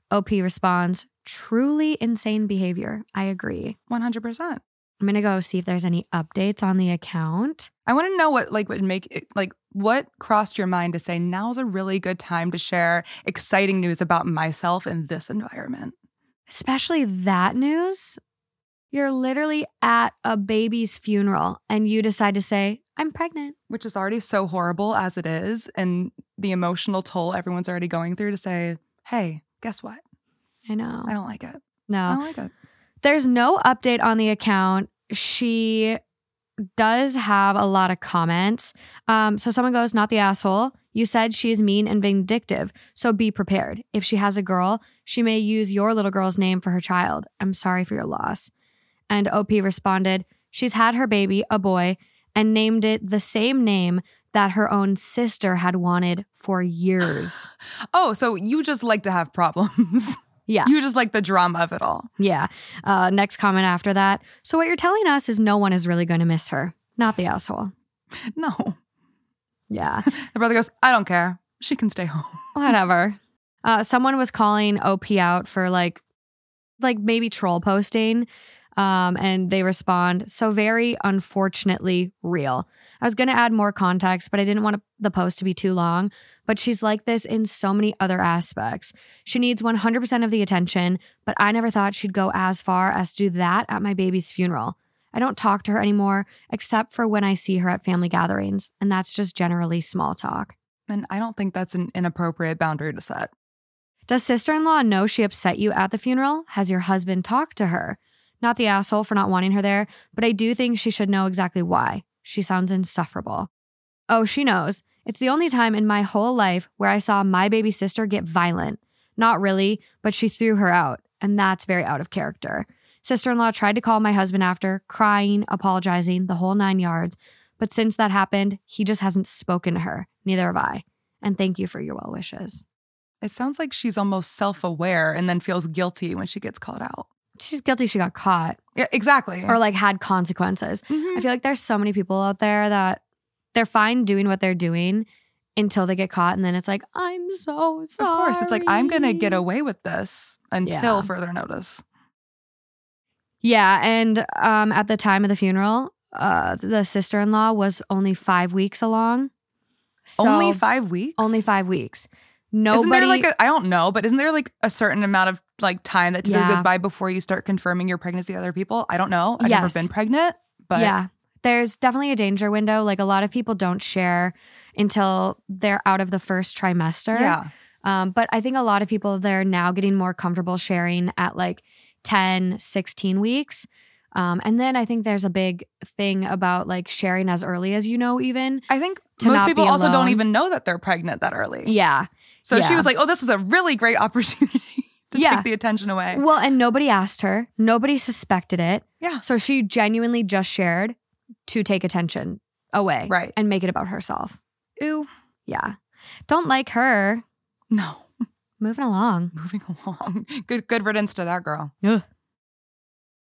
OP responds, truly insane behavior. I agree. One hundred percent. I'm going to go see if there's any updates on the account. I want to know what like would make it like what crossed your mind to say now's a really good time to share exciting news about myself in this environment. Especially that news. You're literally at a baby's funeral and you decide to say, I'm pregnant. Which is already so horrible as it is, and the emotional toll everyone's already going through to say, hey, guess what? I know. I don't like it. No. I don't like it. There's no update on the account. She does have a lot of comments. Um, so someone goes, not the asshole. You said she's mean and vindictive. So be prepared. If she has a girl, she may use your little girl's name for her child. I'm sorry for your loss. And OP responded, she's had her baby, a boy, and named it the same name that her own sister had wanted for years. [SIGHS] Oh, so you just like to have problems. [LAUGHS] Yeah. You just like the drama of it all. Yeah. Uh, next comment after that. So, what you're telling us is no one is really going to miss her, not the asshole. No. Yeah. [LAUGHS] The brother goes, I don't care. She can stay home. [LAUGHS] Whatever. Uh, someone was calling OP out for like, like maybe troll posting. Um, and they respond, so very unfortunately real. I was going to add more context, but I didn't want the post to be too long. But she's like this in so many other aspects. She needs 100% of the attention, but I never thought she'd go as far as to do that at my baby's funeral. I don't talk to her anymore, except for when I see her at family gatherings, and that's just generally small talk. And I don't think that's an inappropriate boundary to set. Does sister in law know she upset you at the funeral? Has your husband talked to her? Not the asshole for not wanting her there, but I do think she should know exactly why. She sounds insufferable. Oh, she knows. It's the only time in my whole life where I saw my baby sister get violent. Not really, but she threw her out, and that's very out of character. Sister in law tried to call my husband after, crying, apologizing, the whole nine yards. But since that happened, he just hasn't spoken to her. Neither have I. And thank you for your well wishes. It sounds like she's almost self aware and then feels guilty when she gets called out. She's guilty she got caught. Yeah, exactly. or like had consequences. Mhm. I feel like there's so many people out there that they're fine doing what they're doing until they get caught and then it's like I'm so sorry. of course, it's like I'm going to get away with this until Yeah. further notice. Yeah, and um at the time of the funeral, uh the sister-in-law was only 5 weeks along. So only five weeks? only 5 weeks. Nobody. Isn't there like a, I don't know, but isn't there like a certain amount of like time that typically Yeah. goes by before you start confirming your pregnancy to other people? I don't know. I've Yes. never been pregnant, but yeah. There's definitely a danger window. Like a lot of people don't share until they're out of the first trimester. yeah. Um, but I think a lot of people they're now getting more comfortable sharing at like 10, 16 weeks. Um, and then I think there's a big thing about like sharing as early as you know, even. I think most people also don't even know that they're pregnant that early. Yeah. So she was like, "Oh, this is a really great [LAUGHS] opportunity to Yeah. take the attention away." Well, and nobody asked her, nobody suspected it. Yeah. So she genuinely just shared to take attention away. Right. And make it about herself. Ew. Yeah. Don't like her. No. [LAUGHS] Moving along. Moving along. [LAUGHS] Good good riddance to that girl.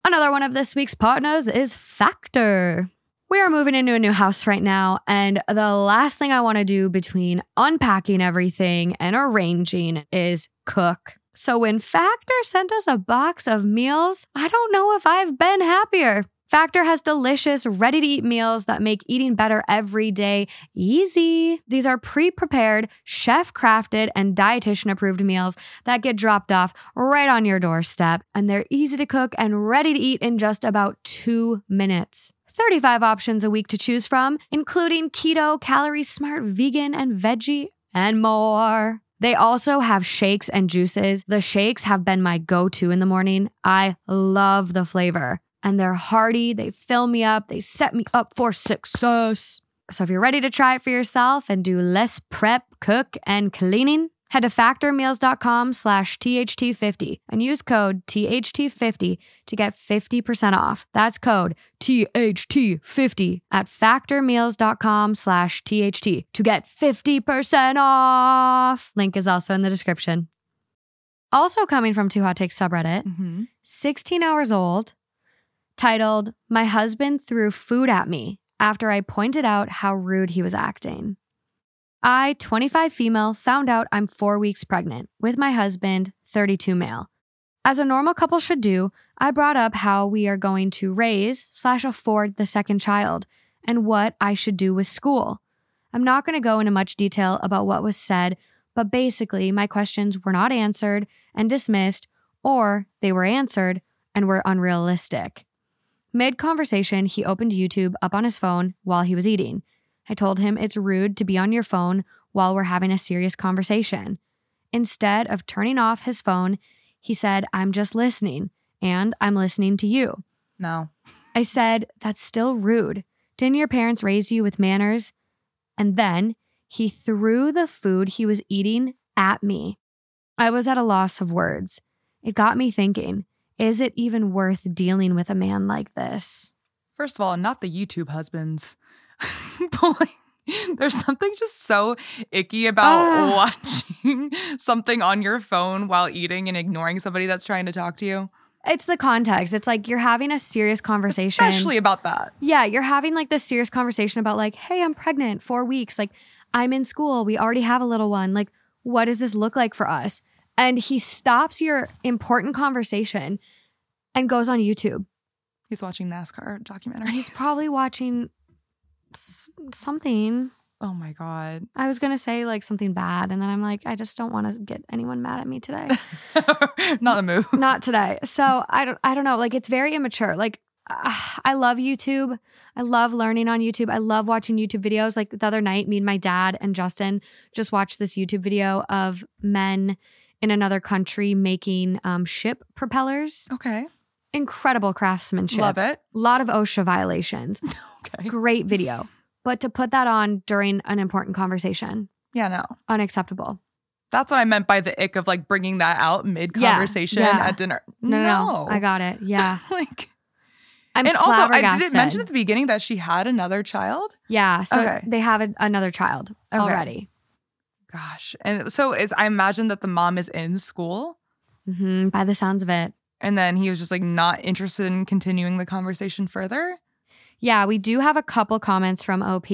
Another one of this week's partners is Factor. We are moving into a new house right now, and the last thing I want to do between unpacking everything and arranging is cook. So when Factor sent us a box of meals, I don't know if I've been happier. Factor has delicious, ready to eat meals that make eating better every day easy. These are pre prepared, chef crafted, and dietitian approved meals that get dropped off right on your doorstep. And they're easy to cook and ready to eat in just about two minutes. 35 options a week to choose from, including keto, calorie smart, vegan, and veggie, and more. They also have shakes and juices. The shakes have been my go to in the morning. I love the flavor. And they're hearty, they fill me up, they set me up for success. So if you're ready to try it for yourself and do less prep, cook, and cleaning, head to factormeals.com slash THT50 and use code THT50 to get 50% off. That's code THT50 at factormeals.com slash THT to get 50% off. Link is also in the description. Also coming from Two Hot Takes subreddit, Mm-hmm. 16 hours old, titled My Husband Threw Food at Me After I Pointed Out How Rude He Was Acting. I, 25 female, found out I'm four weeks pregnant with my husband, 32 male. As a normal couple should do, I brought up how we are going to raise slash afford the second child and what I should do with school. I'm not going to go into much detail about what was said, but basically, my questions were not answered and dismissed, or they were answered and were unrealistic. Mid conversation, he opened YouTube up on his phone while he was eating. I told him it's rude to be on your phone while we're having a serious conversation. Instead of turning off his phone, he said, I'm just listening, and I'm listening to you. No. I said, That's still rude. Didn't your parents raise you with manners? And then he threw the food he was eating at me. I was at a loss of words. It got me thinking is it even worth dealing with a man like this? First of all, not the YouTube husbands [LAUGHS] pulling. There's something just so icky about Ah. watching [LAUGHS] something on your phone while eating and ignoring somebody that's trying to talk to you. It's the context. It's like you're having a serious conversation. Especially about that. Yeah, you're having like this serious conversation about like, hey, I'm pregnant, four weeks. Like, I'm in school. We already have a little one. Like, what does this look like for us? And he stops your important conversation and goes on YouTube. He's watching NASCAR documentaries. He's probably watching s- something. Oh my God. I was gonna say like something bad, and then I'm like, I just don't want to get anyone mad at me today. [LAUGHS] not the move. [LAUGHS] Not today. So I don't. I don't know. Like it's very immature. Like ah, I love YouTube. I love learning on YouTube. I love watching YouTube videos. Like the other night, me and my dad and Justin just watched this YouTube video of men in another country making um, ship propellers. Okay. Incredible craftsmanship. Love it. A lot of OSHA violations. [LAUGHS] Okay. Great video. But to put that on during an important conversation, Yeah, no. unacceptable. That's what I meant by the ick of like bringing that out mid conversation yeah. at dinner. No, no, no. I got it. Yeah. [LAUGHS] like, I'm and also, I did it mention at the beginning that she had another child. Yeah. So Okay. they have a, another child Okay. already. Gosh, and so is I imagine that the mom is in school, hmm by the sounds of it. And then he was just like not interested in continuing the conversation further. Yeah, we do have a couple comments from OP.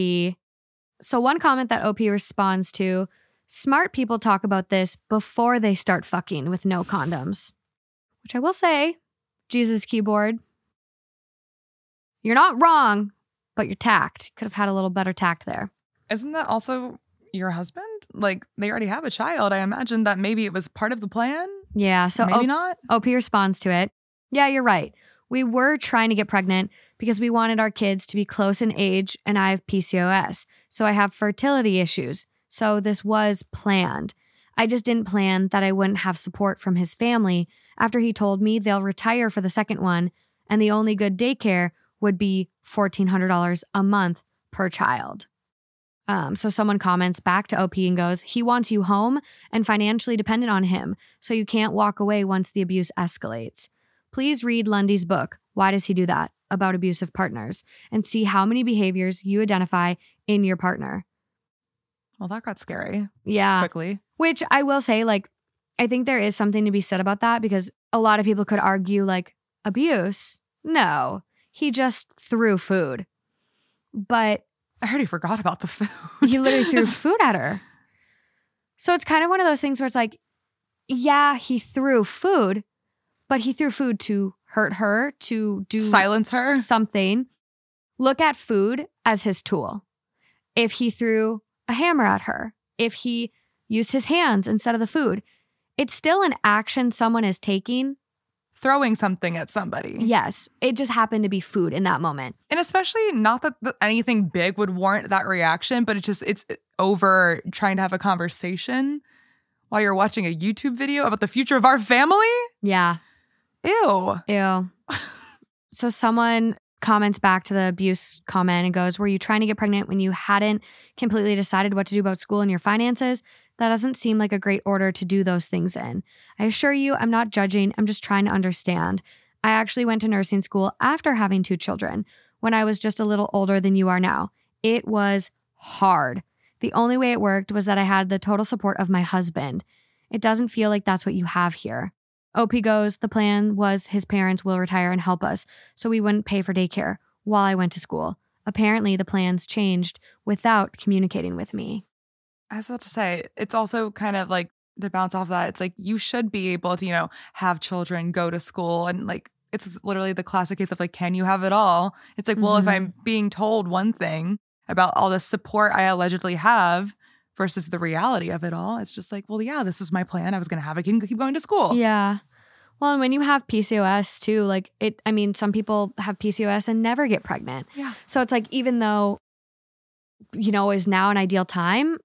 So, one comment that OP responds to smart people talk about this before they start fucking with no condoms, which I will say, Jesus keyboard, you're not wrong, but you're tact. Could have had a little better tact there. Isn't that also your husband? like they already have a child. I imagine that maybe it was part of the plan. Yeah. So maybe O- not. OP responds to it. Yeah, you're right. We were trying to get pregnant because we wanted our kids to be close in age, and I have PCOS. So I have fertility issues. So this was planned. I just didn't plan that I wouldn't have support from his family after he told me they'll retire for the second one, and the only good daycare would be $1,400 a month per child. Um, so someone comments back to OP and goes, He wants you home and financially dependent on him, so you can't walk away once the abuse escalates. Please read Lundy's book, Why Does He Do That? about abusive partners, and see how many behaviors you identify in your partner. Well, that got scary Yeah. quickly. Which I will say, like, I think there is something to be said about that because a lot of people could argue, like, abuse. No, he just threw food. But I already forgot about the food. he literally threw [LAUGHS] food at her. So it's kind of one of those things where it's like, yeah, he threw food, but he threw food to hurt her, to do silence her. something. Look at food as his tool. If he threw a hammer at her, if he used his hands instead of the food, it's still an action someone is taking. Throwing something at somebody. Yes, it just happened to be food in that moment. And especially not that th- anything big would warrant that reaction, but it's just it's over trying to have a conversation while you're watching a YouTube video about the future of our family. Yeah. Ew. Ew. [LAUGHS] so someone comments back to the abuse comment and goes, Were you trying to get pregnant when you hadn't completely decided what to do about school and your finances? That doesn't seem like a great order to do those things in. I assure you, I'm not judging. I'm just trying to understand. I actually went to nursing school after having two children when I was just a little older than you are now. It was hard. The only way it worked was that I had the total support of my husband. It doesn't feel like that's what you have here. OP goes, the plan was his parents will retire and help us, so we wouldn't pay for daycare while I went to school. Apparently, the plans changed without communicating with me. I was about to say, it's also kind of like to bounce off that, it's like you should be able to, you know, have children go to school and like it's literally the classic case of like, can you have it all? It's like, well, if Mhm. I'm being told one thing about all the support I allegedly have versus the reality of it all, it's just like, well, yeah, this is my plan. I was gonna have a kid and keep going to school. Yeah. Well, and when you have PCOS too, like it, I mean, some people have PCOS and never get pregnant. Yeah. So it's like, even though, you know, is now an ideal time?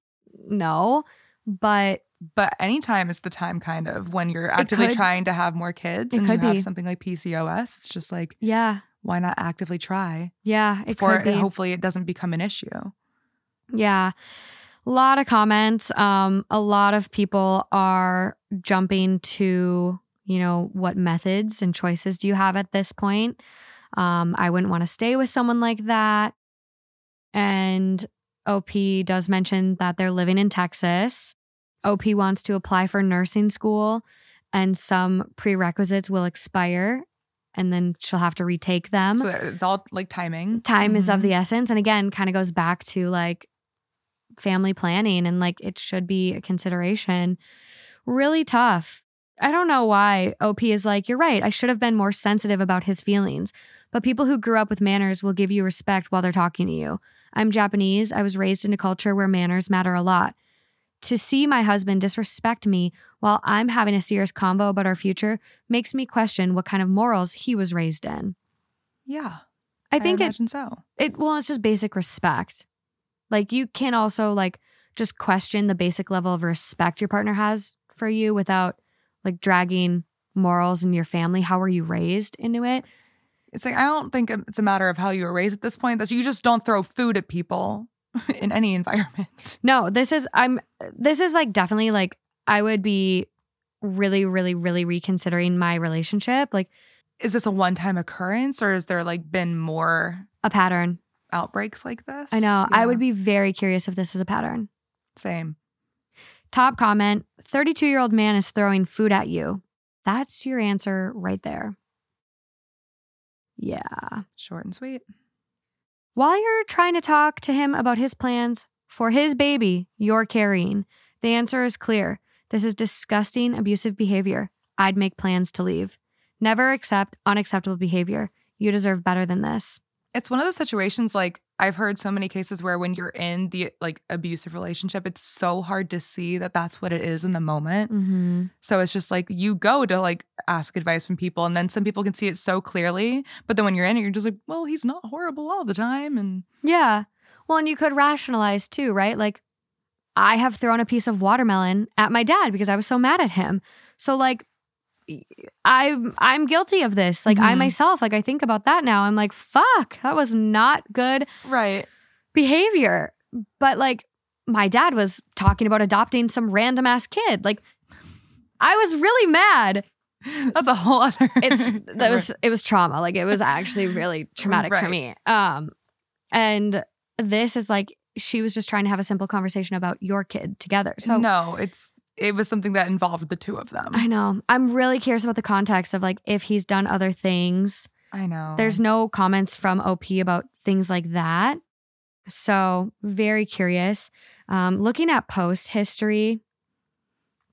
No. But But anytime is the time kind of when you're actively could- trying to have more kids and you have be. something like PCOS. It's just like, yeah, why not actively try? yeah, it for could be. hopefully it doesn't become an issue. Yeah. A lot of comments. Um, a lot of people are jumping to, you know, what methods and choices do you have at this point? Um, I wouldn't want to stay with someone like that. And OP does mention that they're living in Texas. OP wants to apply for nursing school, and some prerequisites will expire, and then she'll have to retake them. So it's all like timing. time is of the mm-hmm. essence and again kind of goes back to like family planning and like it should be a consideration. Really tough. I don't know why op is like you're right i should have been more sensitive about his feelings but people who grew up with manners will give you respect while they're talking to you. I'm japanese. I was raised in a culture where manners matter a lot. To see my husband disrespect me while i'm having a serious convo about our future makes me question what kind of morals he was raised in. Yeah. i think it imagine so. it well it's just basic respect. Like you can also like just question the basic level of respect your partner has for you without like dragging morals and your family. How were you raised into it It's like I don't think it's a matter of how you were raised at this point. That you just don't throw food at people [LAUGHS] in any environment. no this is i'm this is like definitely like i would be really really really reconsidering my relationship like Is this a one-time occurrence, or is there like been more a pattern outbreaks like this? i know i would be very curious if this is a pattern same. top comment 32 year old man is throwing food at you that's your answer right there yeah Short and sweet. While you're trying to talk to him about his plans for his baby you're carrying, the answer is clear. This is disgusting, abusive behavior. I'd make plans to leave. Never accept unacceptable behavior. You deserve better than this. It's one of those situations like I've heard so many cases where when you're in the like abusive relationship, it's so hard to see that that's what it is in the moment. Mm-hmm. So it's just like you go to like ask advice from people, and then some people can see it so clearly. But then when you're in it, you're just like, well, he's not horrible all the time. And Yeah. Well, and you could rationalize too, right? Like, I have thrown a piece of watermelon at my dad because I was so mad at him. So, like, I'm I'm guilty of this. Like, I Mhm. myself, like, I think about that now. I'm like, fuck, that was not good right. behavior. But like, my dad was talking about adopting some random ass kid. Like, I was really mad. That's a whole other. It's [LAUGHS] that was it was trauma. Like, it was actually really [LAUGHS] traumatic for me. Um, and this is like she was just trying to have a simple conversation about your kid together. So no, it's it was something that involved the two of them. I know. I'm really curious about the context of like if he's done other things. I know. There's no comments from OP about things like that. So, very curious. Um, looking at post history,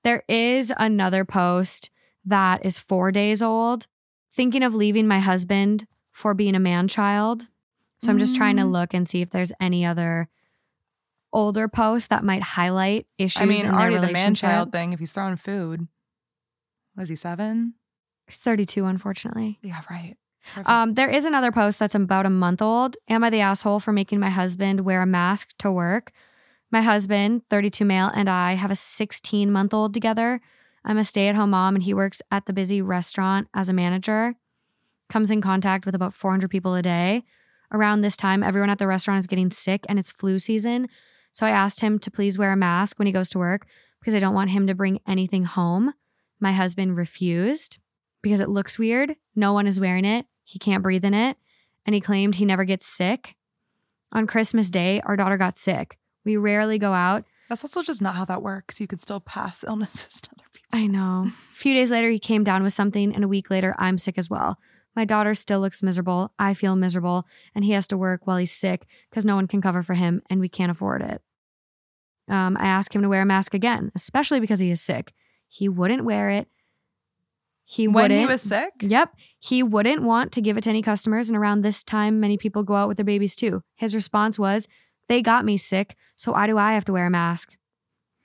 there is another post that is four days old. Thinking of leaving my husband for being a man child. So, I'm just trying to Mm. look and see if there's any other older posts that might highlight issues I mean, in already the man child thing. If he's throwing food, was he seven? He's 32, unfortunately. Yeah, right. Um, there is another post that's about a month old. Am I the asshole for making my husband wear a mask to work? My husband, 32 male, and I have a 16 month old together. I'm a stay at home mom, and he works at the busy restaurant as a manager. Comes in contact with about 400 people a day. Around this time, everyone at the restaurant is getting sick and it's flu season. So I asked him to please wear a mask when he goes to work because I don't want him to bring anything home. My husband refused because it looks weird. No one is wearing it. He can't breathe in it. And he claimed he never gets sick. On Christmas Day, our daughter got sick. We rarely go out. That's also just not how that works. You could still pass [LAUGHS] illnesses to other people. I know. A [LAUGHS] few days later, he came down with something, and a week later, I'm sick as well. My daughter still looks miserable. I feel miserable, and he has to work while he's sick because no one can cover for him, and we can't afford it. Um, I asked him to wear a mask again, especially because he is sick. He wouldn't wear it. He When wouldn't. he was sick, Yep. He wouldn't want to give it to any customers. And around this time, many people go out with their babies too. His response was, They got me sick, so why do I have to wear a mask?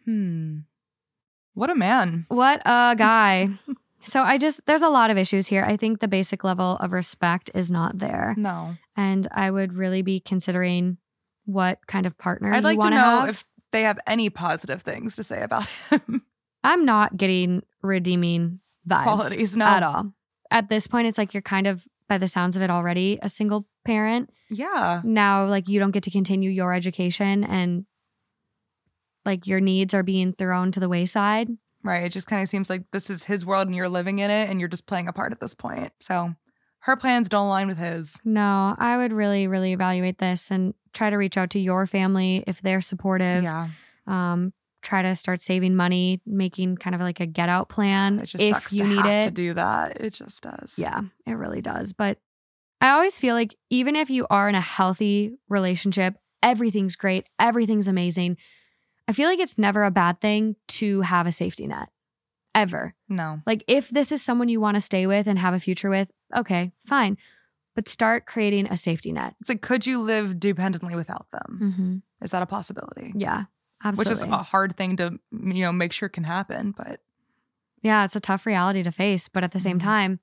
hmm. What a man. What a guy. [LAUGHS] so I just, there's a lot of issues here. I think the basic level of respect is not there. No. And I would really be considering what kind of partner I'd like to know have. if they have any positive things to say about [LAUGHS] him. I'm not getting redeeming vibes Qualities, no. at all. At this point, it's like you're kind of, by the sounds of it already, a single parent. Yeah. now like you don't get to continue your education and like your needs are being thrown to the wayside. Right. It just kind of seems like this is his world and you're living in it and you're just playing a part at this point. So her plans don't align with his. No, I would really, really evaluate this and try to reach out to your family if they're supportive. Yeah. Um, try to start saving money, making kind of like a get out plan It just if sucks you to need have it. to do that. It just does. Yeah, it really does. But I always feel like even if you are in a healthy relationship, everything's great, everything's amazing. I feel like it's never a bad thing to have a safety net ever. No. Like if this is someone you want to stay with and have a future with, okay, fine. But start creating a safety net. It's like, could you live dependently without them? Mm-hmm. Is that a possibility? Yeah, absolutely. Which is a hard thing to, you know, make sure can happen. But yeah, it's a tough reality to face. But at the same Mhm. time,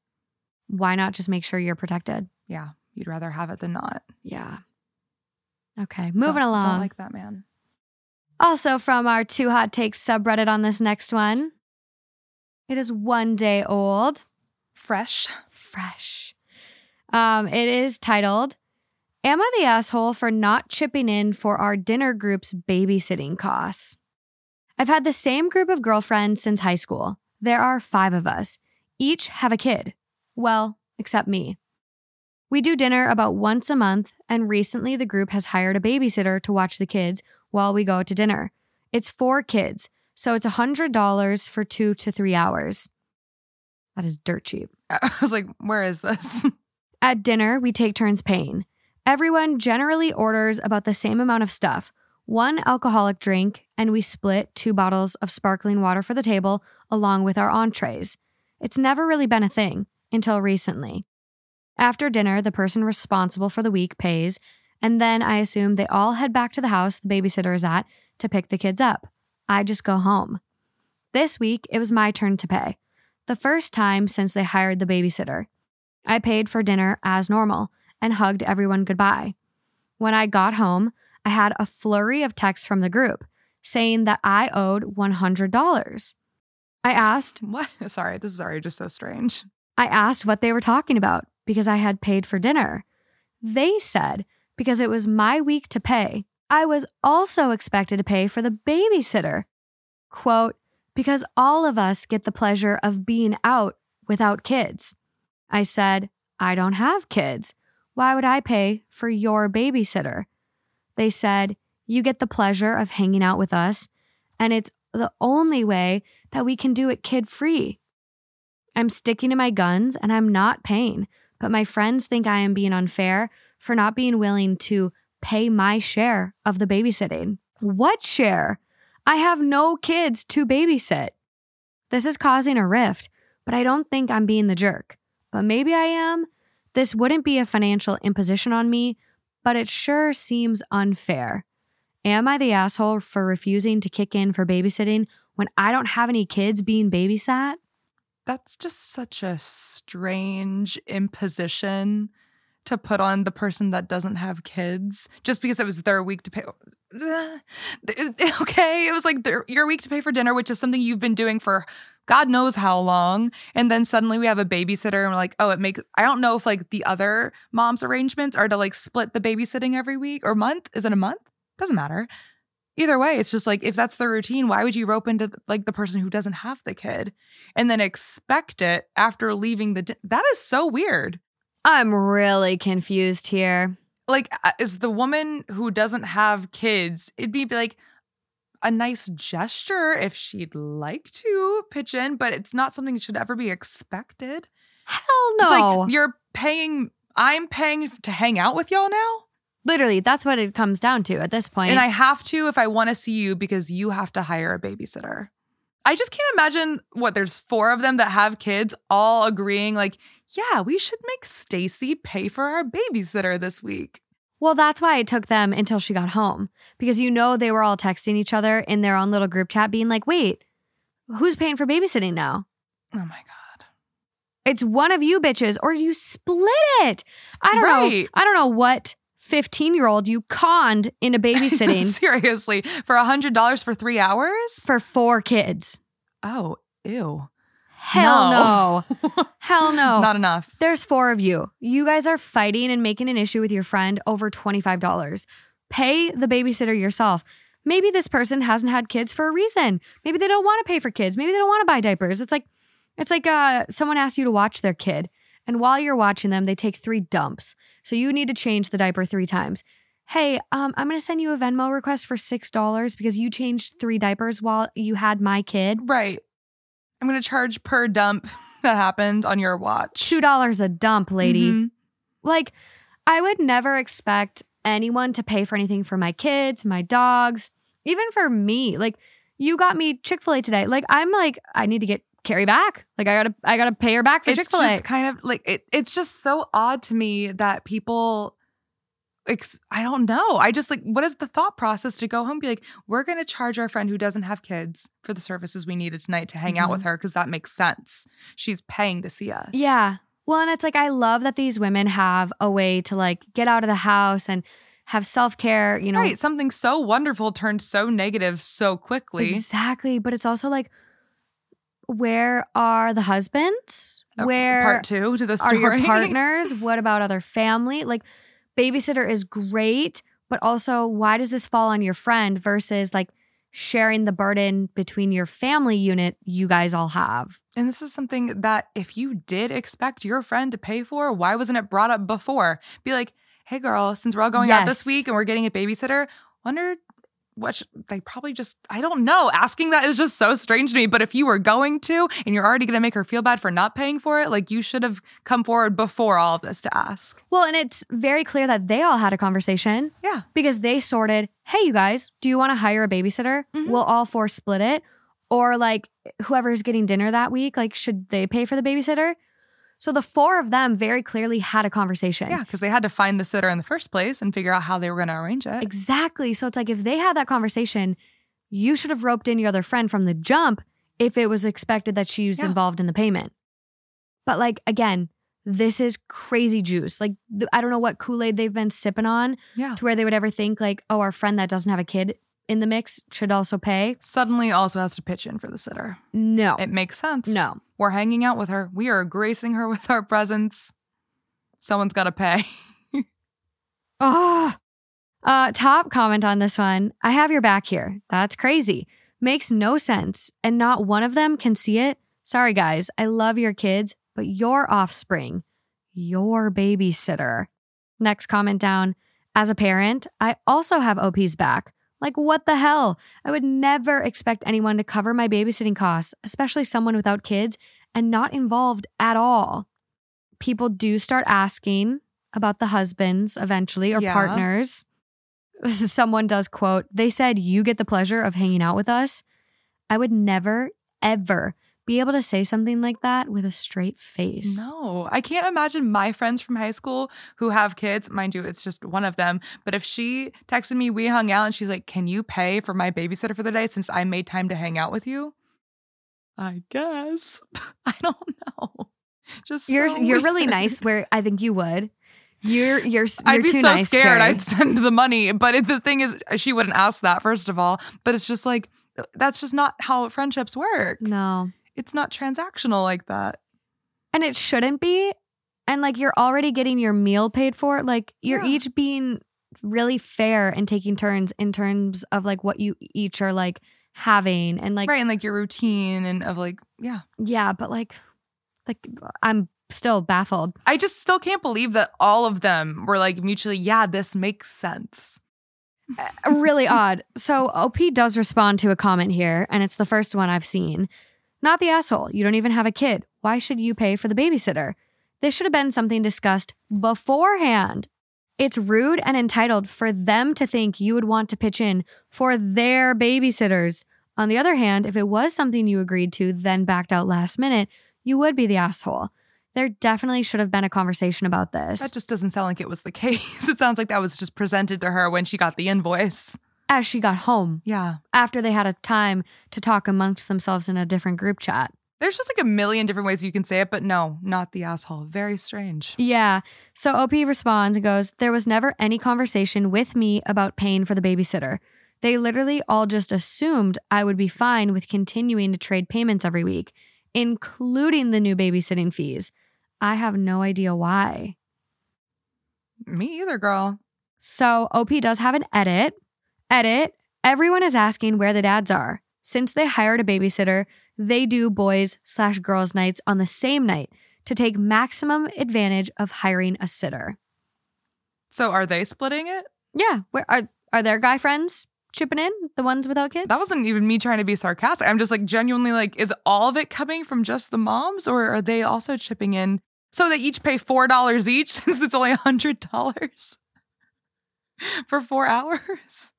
why not just make sure you're protected? yeah, you'd rather have it than not. Yeah. Okay, moving Don't- along. Don't like that man. Also, from our Two Hot Takes subreddit on this next one, it is one day old, Fresh. fresh. Um, it is titled, Am I the asshole for not chipping in for our dinner group's babysitting costs? I've had the same group of girlfriends since high school. There are five of us. Each have a kid. Well, except me. We do dinner about once a month, and recently the group has hired a babysitter to watch the kids while we go to dinner. It's four kids, so it's $100 for two to three hours. That is dirt cheap. [LAUGHS] I was like, where is this? [LAUGHS] At dinner, we take turns paying. Everyone generally orders about the same amount of stuff one alcoholic drink, and we split two bottles of sparkling water for the table along with our entrees. It's never really been a thing until recently. After dinner, the person responsible for the week pays, And then I assume they all head back to the house the babysitter is at to pick the kids up. I just go home. This week, it was my turn to pay. The first time since they hired the babysitter. I paid for dinner as normal and hugged everyone goodbye. When I got home, I had a flurry of texts from the group saying that I owed $100. I asked, [LAUGHS] What? Sorry, this is already just so strange. I asked what they were talking about because I had paid for dinner. They said because it was my week to pay, I was also expected to pay for the babysitter. Quote, because all of us get the pleasure of being out without kids. I said, I don't have kids. Why would I pay for your babysitter? They said, You get the pleasure of hanging out with us, and it's the only way that we can do it kid free. I'm sticking to my guns and I'm not paying, but my friends think I am being unfair for not being willing to pay my share of the babysitting. What share? I have no kids to babysit. This is causing a rift, but I don't think I'm being the jerk. But maybe I am. This wouldn't be a financial imposition on me, but it sure seems unfair. Am I the asshole for refusing to kick in for babysitting when I don't have any kids being babysat? That's just such a strange imposition to put on the person that doesn't have kids just because it was their week to pay. [LAUGHS] Okay, it was like your week to pay for dinner, which is something you've been doing for God knows how long. And then suddenly we have a babysitter and we're like, oh, it makes, I don't know if like the other mom's arrangements are to like split the babysitting every week or month. Is it a month? Doesn't matter. Either way, it's just like if that's the routine, why would you rope into like the person who doesn't have the kid and then expect it after leaving the? Di- that is so weird. I'm really confused here. Like, uh, is the woman who doesn't have kids? It'd be like a nice gesture if she'd like to pitch in, but it's not something that should ever be expected. Hell no. It's like you're paying. I'm paying to hang out with y'all now. Literally, that's what it comes down to at this point. And I have to if I want to see you because you have to hire a babysitter. I just can't imagine what there's four of them that have kids all agreeing like, yeah, we should make Stacy pay for our babysitter this week. well, that's why it took them until she got home because you know they were all texting each other in their own little group chat, being like, wait, who's paying for babysitting now? Oh my god. It's one of you bitches, or you split it. I don't know. I don't know what 15 year old you conned into babysitting [LAUGHS] Seriously, for a hundred dollars for three hours? for four kids. Oh, ew. Hell No. no. [LAUGHS] Hell no. Not enough. There's four of you. You guys are fighting and making an issue with your friend over $25. Pay the babysitter yourself. Maybe this person hasn't had kids for a reason. Maybe they don't want to pay for kids. Maybe they don't want to buy diapers. It's like it's like uh someone asks you to watch their kid and while you're watching them they take 3 dumps. So you need to change the diaper 3 times. Hey, um I'm going to send you a Venmo request for $6 because you changed 3 diapers while you had my kid. Right. I'm gonna charge per dump [LAUGHS] that happened on your watch. $2 a dump, lady. Mhm. Like, I would never expect anyone to pay for anything for my kids, my dogs, even for me. Like, you got me Chick fil A today. Like, I'm like, I need to get Kerri back. Like, I gotta, I gotta pay her back for It's Chick fil A. just kind of like it, it's just so odd to me that people ex- I don't know. I just like what is the thought process to go home be like, we're gonna charge our friend who doesn't have kids for the services we needed tonight to hang out with her because that makes sense. She's paying to see us. Mm-hmm. Yeah. Well, and it's like, I love that these women have a way to like get out of the house and have self care, you know. Right. Something so wonderful turned so negative so quickly. Exactly. But it's also like, where are the husbands? Uh, Where part two to the are your [LAUGHS] partners? what about other family? Like, babysitter is great, but also, why does this fall on your friend versus like sharing the burden between your family unit you guys all have? And this is something that if you did expect your friend to pay for, why wasn't it brought up before? Be like, hey girl, since we're all going out this week and we're getting a babysitter, wonder what should, they probably just I don't know. Asking that is just so strange to me. But if you were going to and you're already gonna make her feel bad for not paying for it, like you should have come forward before all of this to ask. Well, and it's very clear that they all had a conversation Yeah. because they sorted, hey, you guys, do you want to hire a babysitter? Mhm. We'll all four split it. Or like whoever's getting dinner that week, like, should they pay for the babysitter? So the four of them very clearly had a conversation. Yeah, because they had to find the sitter in the first place and figure out how they were going to arrange it. Exactly. So it's like if they had that conversation, you should have roped in your other friend from the jump if it was expected that she was Yeah. involved in the payment. But like again, this is crazy juice. Like I don't know what Kool Aid they've been sipping on Yeah. to where they would ever think like, oh, our friend that doesn't have a kid in the mix should also pay. Suddenly also has to pitch in for the sitter. No, It makes sense. no. We're hanging out with her. We are gracing her with our presence. Someone's got to pay. Oh, [LAUGHS] uh, top comment on this one. I have your back here. That's crazy. Makes no sense. And not one of them can see it. Sorry, guys. I love your kids, but your offspring, your babysitter. Next comment down. As a parent, I also have OP's back. Like, what the hell? I would never expect anyone to cover my babysitting costs, especially someone without kids and not involved at all. People do start asking about the husbands eventually or Yeah. partners. [LAUGHS] Someone does quote, they said, You get the pleasure of hanging out with us. I would never, ever be able to say something like that with a straight face. No, I can't imagine my friends from high school who have kids. Mind you, it's just one of them. But if she texted me, we hung out, and she's like, Can you pay for my babysitter for the day since I made time to hang out with you? I guess. [LAUGHS] I don't know. Just You're so you're really nice where I think you would. You're you're, you're I'd be so nice, scared. Kerri. I'd send the money, but it, the thing is, uh, she wouldn't ask that first of all. But it's just like uh, that's just not how friendships work. No. It's not transactional like that. And it shouldn't be. And like you're already getting your meal paid for. Like you're Yeah. each being really fair and taking turns in terms of like what you each are like having and like right, and like your routine and of like, yeah. yeah, but like like I'm still baffled. I just still can't believe that all of them were like mutually, yeah, this makes sense. Uh, really odd. So OP does respond to a comment here, and it's the first one I've seen. Not the asshole. You don't even have a kid. Why should you pay for the babysitter? This should have been something discussed beforehand. It's rude and entitled for them to think you would want to pitch in for their babysitters. On the other hand, if it was something you agreed to, then backed out last minute, you would be the asshole. There definitely should have been a conversation about this. That just doesn't sound like it was the [LAUGHS] case. It sounds like that was just presented to her when she got the invoice. As she got home Yeah. after they had a time to talk amongst themselves in a different group chat. There's just like a million different ways you can say it, but no, not the asshole. Very strange. Yeah. So OP responds and goes, There was never any conversation with me about paying for the babysitter. They literally all just assumed I would be fine with continuing to trade payments every week, including the new babysitting fees. I have no idea why. Me either, girl. So OP does have an edit. Edit. Everyone is asking where the dads are. Since they hired a babysitter, they do boys slash girls nights on the same night to take maximum advantage of hiring a sitter. So are they splitting it? Yeah, where are are their guy friends chipping in? The ones without kids? That wasn't even me trying to be sarcastic. I'm just like genuinely like, is all of it coming from just the moms or are they also chipping in? So they each pay $4 each [LAUGHS] since it's only a $100 [LAUGHS] for four hours?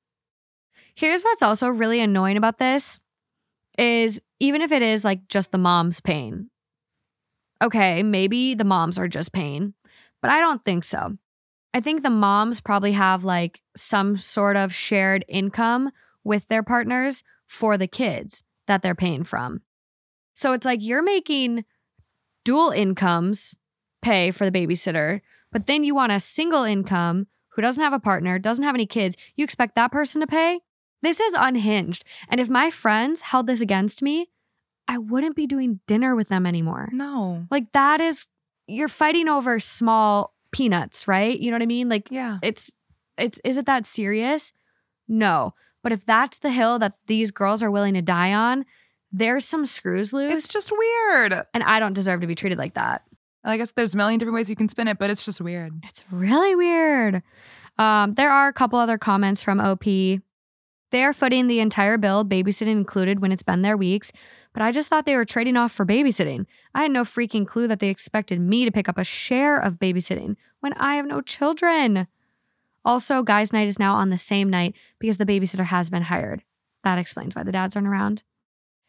Here's what's also really annoying about this is even if it is like just the mom's pain. okay, maybe the moms are just pain, but I don't think so. I think the moms probably have like some sort of shared income with their partners for the kids that they're paying from. So it's like you're making dual incomes pay for the babysitter, but then you want a single income who doesn't have a partner, doesn't have any kids, you expect that person to pay? This is unhinged. And if my friends held this against me, I wouldn't be doing dinner with them anymore. No. Like that is you're fighting over small peanuts, right? You know what I mean? Like Yeah. it's it's is it that serious? No. But if that's the hill that these girls are willing to die on, there's some screws loose. It's just weird. and I don't deserve to be treated like that. I guess there's a million different ways you can spin it, but it's just weird. It's really weird. Um, there are a couple other comments from OP. They are footing the entire bill, babysitting included when it's been their weeks, but I just thought they were trading off for babysitting. I had no freaking clue that they expected me to pick up a share of babysitting when I have no children. Also, guys' night is now on the same night because the babysitter has been hired. That explains why the dads aren't around.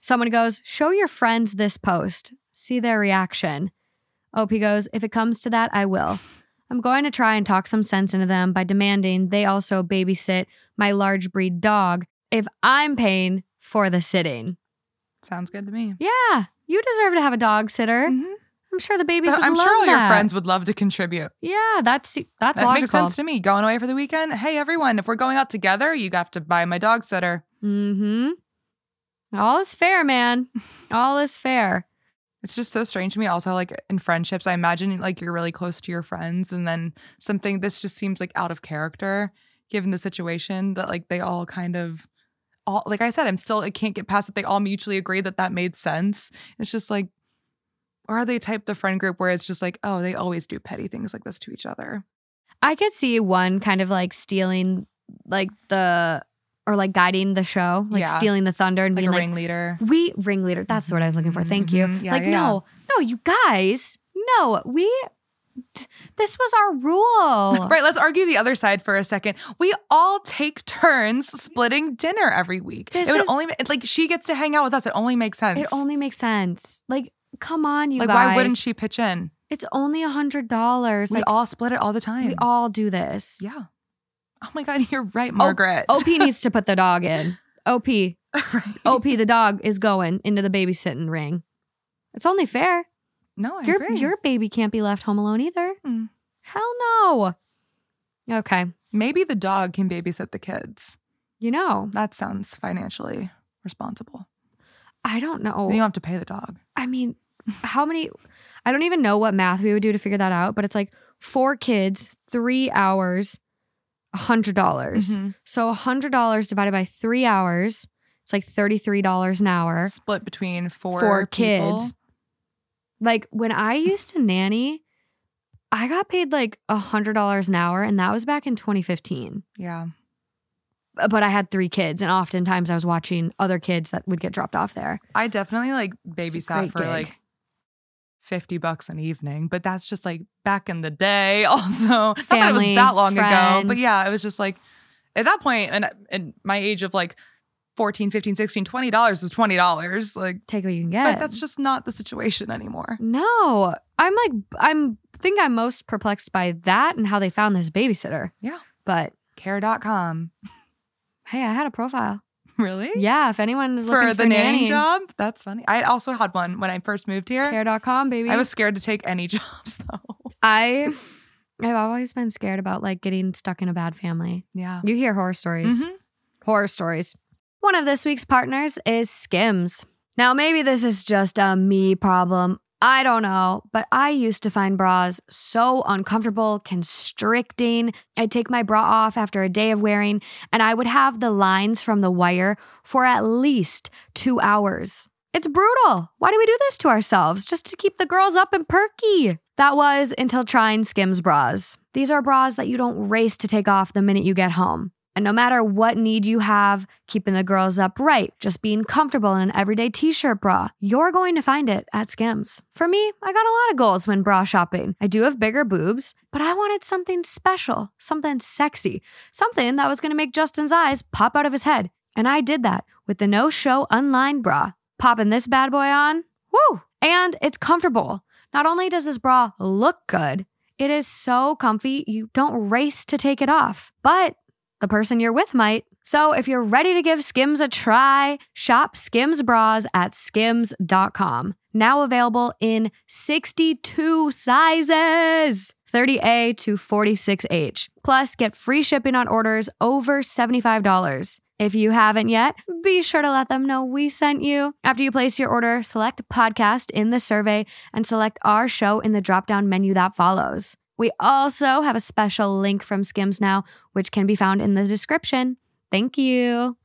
Someone goes, Show your friends this post, see their reaction. OP goes, If it comes to that, I will. I'm going to try and talk some sense into them by demanding they also babysit my large breed dog if I'm paying for the sitting. Sounds good to me. Yeah, you deserve to have a dog sitter. Mhm. I'm sure the babies would I'm love sure all your friends would love to contribute. Yeah, that's that's that logical. makes sense to me. Going away for the weekend. Hey, everyone, if we're going out together, you have to buy my dog sitter. Mm-hmm. All is fair, man. [LAUGHS] All is fair. It's just so strange to me. Also, like in friendships, I imagine like you're really close to your friends, and then something this just seems like out of character given the situation that like they all kind of all like I said, I'm still I can't get past that they all mutually agree that that made sense. It's just like, or are they type the friend group where it's just like, oh, they always do petty things like this to each other? I could see one kind of like stealing like the or like guiding the show, like Yeah. stealing the thunder and Like being a like ringleader. we ringleader. That's the word I was looking for. Thank you. Mhm. Yeah, like yeah, no, no, you guys, no, we. This was our rule. [LAUGHS] Right, let's argue the other side for a second. We all take turns splitting dinner every week. This it would is- only like she gets to hang out with us. It only makes sense. It only makes sense. Like, come on, you like guys. why wouldn't she pitch in? It's only a hundred dollars. We Like all split it all the time. we all do this. yeah. Oh my god, you're right, Margaret. OP needs to put the dog in. OP, [LAUGHS] right. OP, the dog is going into the babysitting ring. It's only fair. No, I Your agree. your baby can't be left home alone either. Hmm. Hell no. Okay, Maybe the dog can babysit the kids. you know, That sounds financially responsible. I don't know. Then you don't have to pay the dog. I mean, how many? I don't even know what math we would do to figure that out, but it's like four kids, three hours, hundred dollars. Mhm. So a hundred dollars divided by three hours, it's like thirty three dollars an hour. Split between four, Four people. kids. Like when I [SIGHS] used to nanny, I got paid like a hundred dollars an hour, and that was back in 2015. Yeah. But I had three kids, and oftentimes I was watching other kids that would get dropped off there. I definitely like babysat for gig. like 50 bucks an evening, but that's just like back in the day [LAUGHS] also. Not that it was that long ago, but yeah, it was just like at that point and in my age of like 14, 15, 16, 20 dollars was 20 dollars. Like Take what you can get. but that's just not the situation anymore. No, I'm like I'm think I'm most perplexed by that and how they found this babysitter. Yeah. But Care.com. hey, I had a profile. Really? Yeah, if anyone is For looking the for nanny nanny, job? That's funny. I also had one when I first moved here. care.com, baby. I was scared to take any [LAUGHS] jobs though. I I've always been scared about like getting stuck in a bad family. Yeah. You hear horror stories. Mhm. Horror stories. One of this week's partners is Skims. Now, maybe this is just a me problem. I don't know, but I used to find bras so uncomfortable, constricting. I'd take my bra off after a day of wearing, and I would have the lines from the wire for at least two hours. It's brutal. Why do we do this to ourselves? Just to keep the girls up and perky. That was until trying Skims bras. These are bras that you don't race to take off the minute you get home. And no matter what need you have, keeping the girls upright, just being comfortable in an everyday t shirt bra, you're going to find it at Skims. For me, I got a lot of goals when bra shopping. I do have bigger boobs, but I wanted something special, something sexy, something that was going to make Justin's eyes pop out of his head. And I did that with the no show unlined bra. Popping this bad boy on, woo! And it's comfortable. Not only does this bra look good, it is so comfy, you don't race to take it off. But the person you're with might. So if you're ready to give Skims a try, shop Skims bras at skims.com. Now available in 62 sizes. 30A to 46H. Plus, get free shipping on orders over $75. If you haven't yet, be sure to let them know we sent you. After you place your order, select podcast in the survey and select our show in the drop down menu that follows. We also have a special link from Skims now, which can be found in the description. Thank you.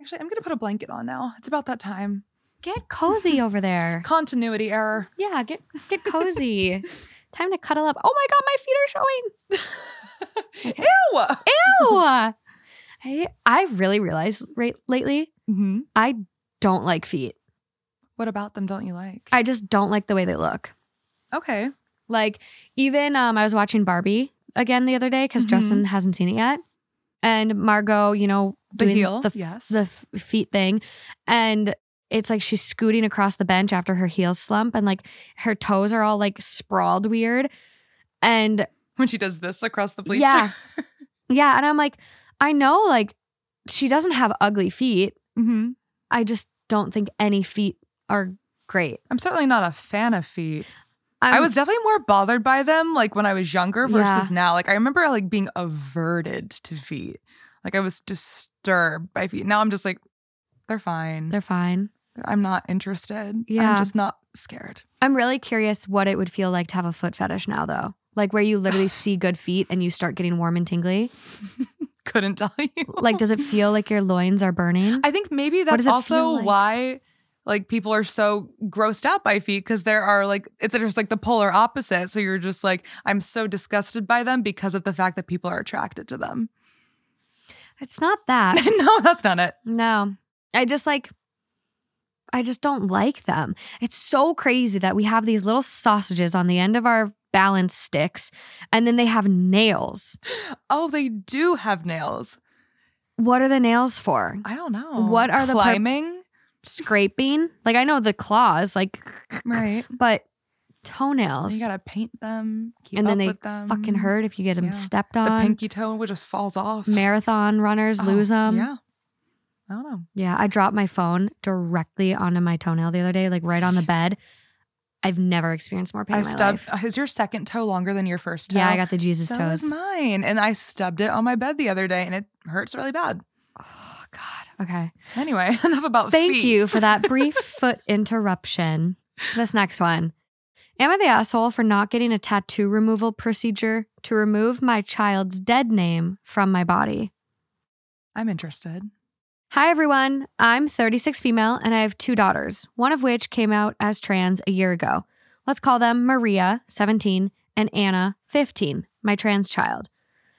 Actually, I'm gonna put a blanket on now. It's about that time. Get cozy [LAUGHS] over there. Continuity error. Yeah, get get [LAUGHS] cozy. Time to cuddle up. Oh my god, my feet are showing. [LAUGHS] Okay. Ew. Ew. I I really realized right lately hmm I don't like feet. What about them don't you like? I just don't like the way they look. okay. Like even um I was watching Barbie again the other day because Mhm. Justin hasn't seen it yet. And Margot, you know, The heel, the, yes. the f- feet thing. And it's like she's scooting across the bench after her heels slump and like her toes are all like sprawled weird. And When she does this across the bleacher. Yeah. [LAUGHS] yeah, and I'm like, I know like she doesn't have ugly feet. hmm I just don't think any feet are great. I'm certainly not a fan of feet. I'm, I was definitely more bothered by them like when I was younger versus Yeah. now. Like I remember like being averted to feet. Like I was disturbed by feet. Now I'm just like, they're fine. they're fine. I'm not interested. Yeah. I'm just not scared. I'm really curious what it would feel like to have a foot fetish now though. Like where you literally [LAUGHS] see good feet and you start getting warm and tingly. Couldn't tell you. Like does it feel like your loins are burning? I think maybe that's also like? why like people are so grossed out by feet because there are like it's just like the polar opposite. So you're just like I'm so disgusted by them because of the fact that people are attracted to them. It's not that. [LAUGHS] no, that's not it. No. I just like I just don't like them. It's so crazy that we have these little sausages on the end of our balance sticks and then they have nails. [GASPS] Oh, they do have nails. What are the nails for? I don't know. What are the pur- climbing? Scraping? Like I know the claws, like right. [LAUGHS] but toenails. You gotta paint them. Keep and then they fucking hurt if you get them Yeah. stepped on. The pinky toe just falls off. Marathon runners Oh, lose them. Yeah. I don't know. Yeah, I dropped my phone directly onto my toenail the other day, like right on the [SIGHS] bed. I've never experienced more pain I in my stubbed. Is your second toe longer than your first toe? Yeah, I got the Jesus so toes. is mine, and I stubbed it on my bed the other day, and it hurts really bad. Oh God. Okay. Anyway, [LAUGHS] enough about. Thank feet. you for that brief [LAUGHS] foot interruption. This next one. Am I the asshole for not getting a tattoo removal procedure to remove my child's dead name from my body? I'm interested. Hi, everyone. I'm 36 female and I have two daughters, one of which came out as trans a year ago. Let's call them Maria, 17, and Anna, 15, my trans child.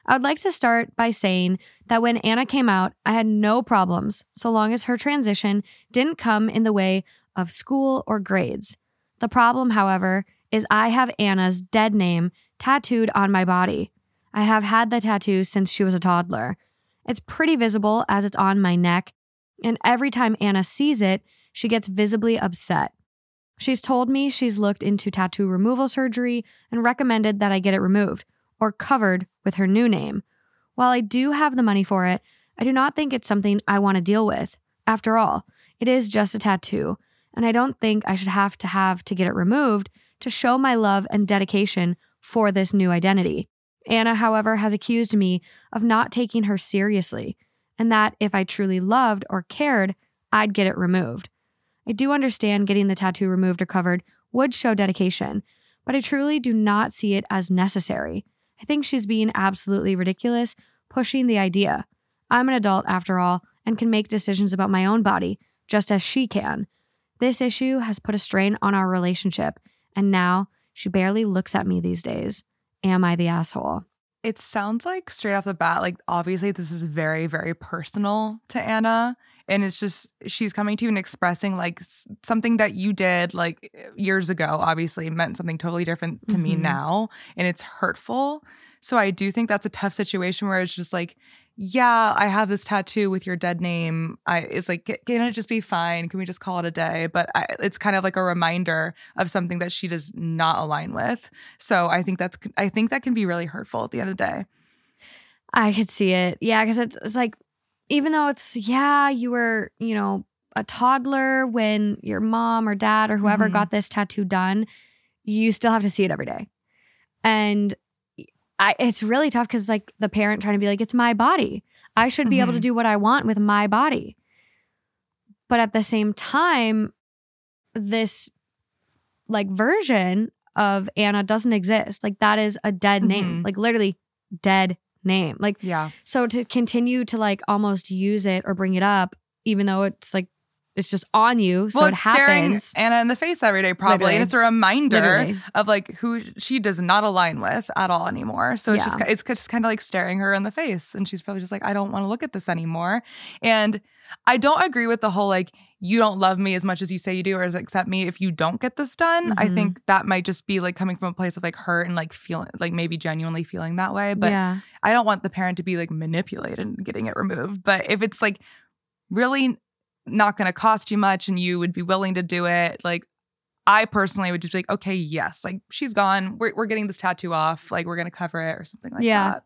I would like to start by saying that when Anna came out, I had no problems so long as her transition didn't come in the way of school or grades. The problem, however, is I have Anna's dead name tattooed on my body. I have had the tattoo since she was a toddler. It's pretty visible as it's on my neck, and every time Anna sees it, she gets visibly upset. She's told me she's looked into tattoo removal surgery and recommended that I get it removed or covered with her new name. While I do have the money for it, I do not think it's something I want to deal with. After all, it is just a tattoo, and I don't think I should have to have to get it removed to show my love and dedication for this new identity. Anna, however, has accused me of not taking her seriously, and that if I truly loved or cared, I'd get it removed. I do understand getting the tattoo removed or covered would show dedication, but I truly do not see it as necessary. I think she's being absolutely ridiculous, pushing the idea. I'm an adult after all and can make decisions about my own body, just as she can. This issue has put a strain on our relationship, and now she barely looks at me these days. Am I the asshole? It sounds like straight off the bat, like obviously this is very, very personal to Anna. And it's just, she's coming to you and expressing like something that you did like years ago, obviously meant something totally different to me Mhm. now. And it's hurtful. So I do think that's a tough situation where it's just like, yeah, I have this tattoo with your dead name. I it's like, can it just be fine? Can we just call it a day? But I, it's kind of like a reminder of something that she does not align with. So I think that's I think that can be really hurtful at the end of the day. I could see it. Yeah, because it's it's like even though it's yeah, you were, you know, a toddler when your mom or dad or whoever Mhm. got this tattoo done, you still have to see it every day. And I it's really tough because like the parent trying to be like, it's my body. I should be able to Mhm. do what I want with my body. But at the same time, this like version of Anna doesn't exist. Like that is a dead name. Mhm. Like literally dead name. Like Yeah. so to continue to like almost use it or bring it up, even though it's like it's just on you, so well, it it's staring happens. Anna in the face every day, probably, Literally. and it's a reminder Literally. of like who she does not align with at all anymore. So it's just it's just kind of like staring her in the face, and she's probably just like, I don't want to look at this anymore. And I don't agree with the whole like you don't love me as much as you say you do, or as accept me if you don't get this done. I Mhm. think that might just be like coming from a place of like hurt and like feeling like maybe genuinely feeling that way. But yeah, I don't want the parent to be like manipulated and getting it removed. But if it's like really not going to cost you much and you would be willing to do it, like I personally would just be like, okay, yes, like she's gone. We're, we're getting this tattoo off. Like we're going to cover it or something like Yeah. that.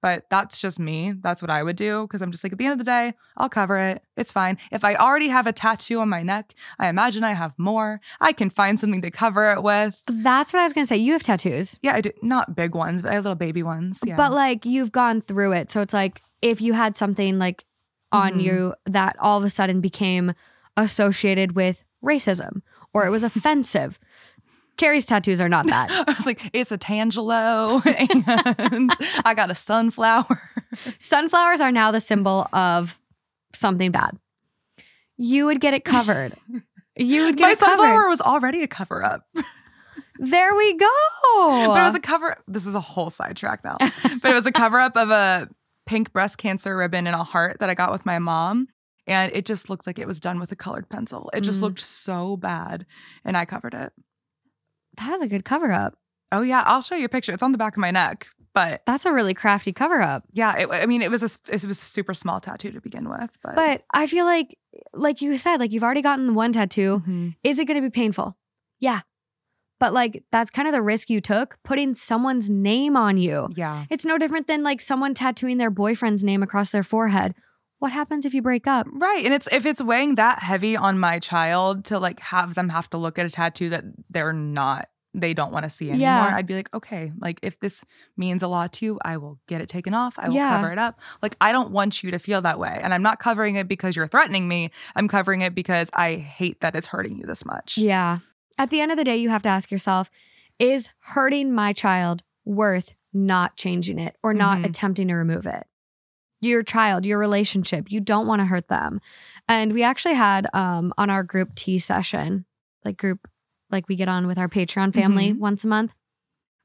But that's just me. That's what I would do because I'm just like, at the end of the day, I'll cover it. It's fine. If I already have a tattoo on my neck, I imagine I have more. I can find something to cover it with. That's what I was going to say. You have tattoos, Yeah, I do. Not big ones, but I have little baby ones. Yeah. but like you've gone through it. So it's like if you had something like on Mhm. you that all of a sudden became associated with racism or it was [LAUGHS] offensive. Kerri's tattoos are not [LAUGHS] that. I was like, it's a Tangelo [LAUGHS] and I got a sunflower. Sunflowers are now the symbol of something bad. You would get it covered. You would get My it covered. sunflower was already a cover up. There we go. But it was a cover. This is a whole sidetrack now. [LAUGHS] but it was a cover up of a pink breast cancer ribbon and a heart that I got with my mom. And it just looked like it was done with a colored pencil. It just Mm. looked so bad. And I covered it. That was a good cover up. Oh, yeah. I'll show you a picture. It's on the back of my neck. But That's a really crafty cover up. yeah, it, I mean, it was a, it was a super small tattoo to begin with. But, But I feel like, like you said, like you've already gotten one tattoo. Mhm. Is it going to be painful? Yeah. But like that's kind of the risk you took putting someone's name on you. yeah. It's no different than like someone tattooing their boyfriend's name across their forehead. What happens if you break up? Right. And it's if it's weighing that heavy on my child to like have them have to look at a tattoo that they're not they don't want to see anymore, Yeah. I'd be like, okay, like if this means a lot to you, I will get it taken off. I will Yeah. cover it up. Like I don't want you to feel that way. And I'm not covering it because you're threatening me. I'm covering it because I hate that it's hurting you this much. Yeah. At the end of the day, you have to ask yourself is hurting my child worth not changing it or not Mhm. attempting to remove it? Your child, your relationship, you don't want to hurt them. And we actually had um, on our group tea session, like group, like we get on with our Patreon family Mhm. once a month.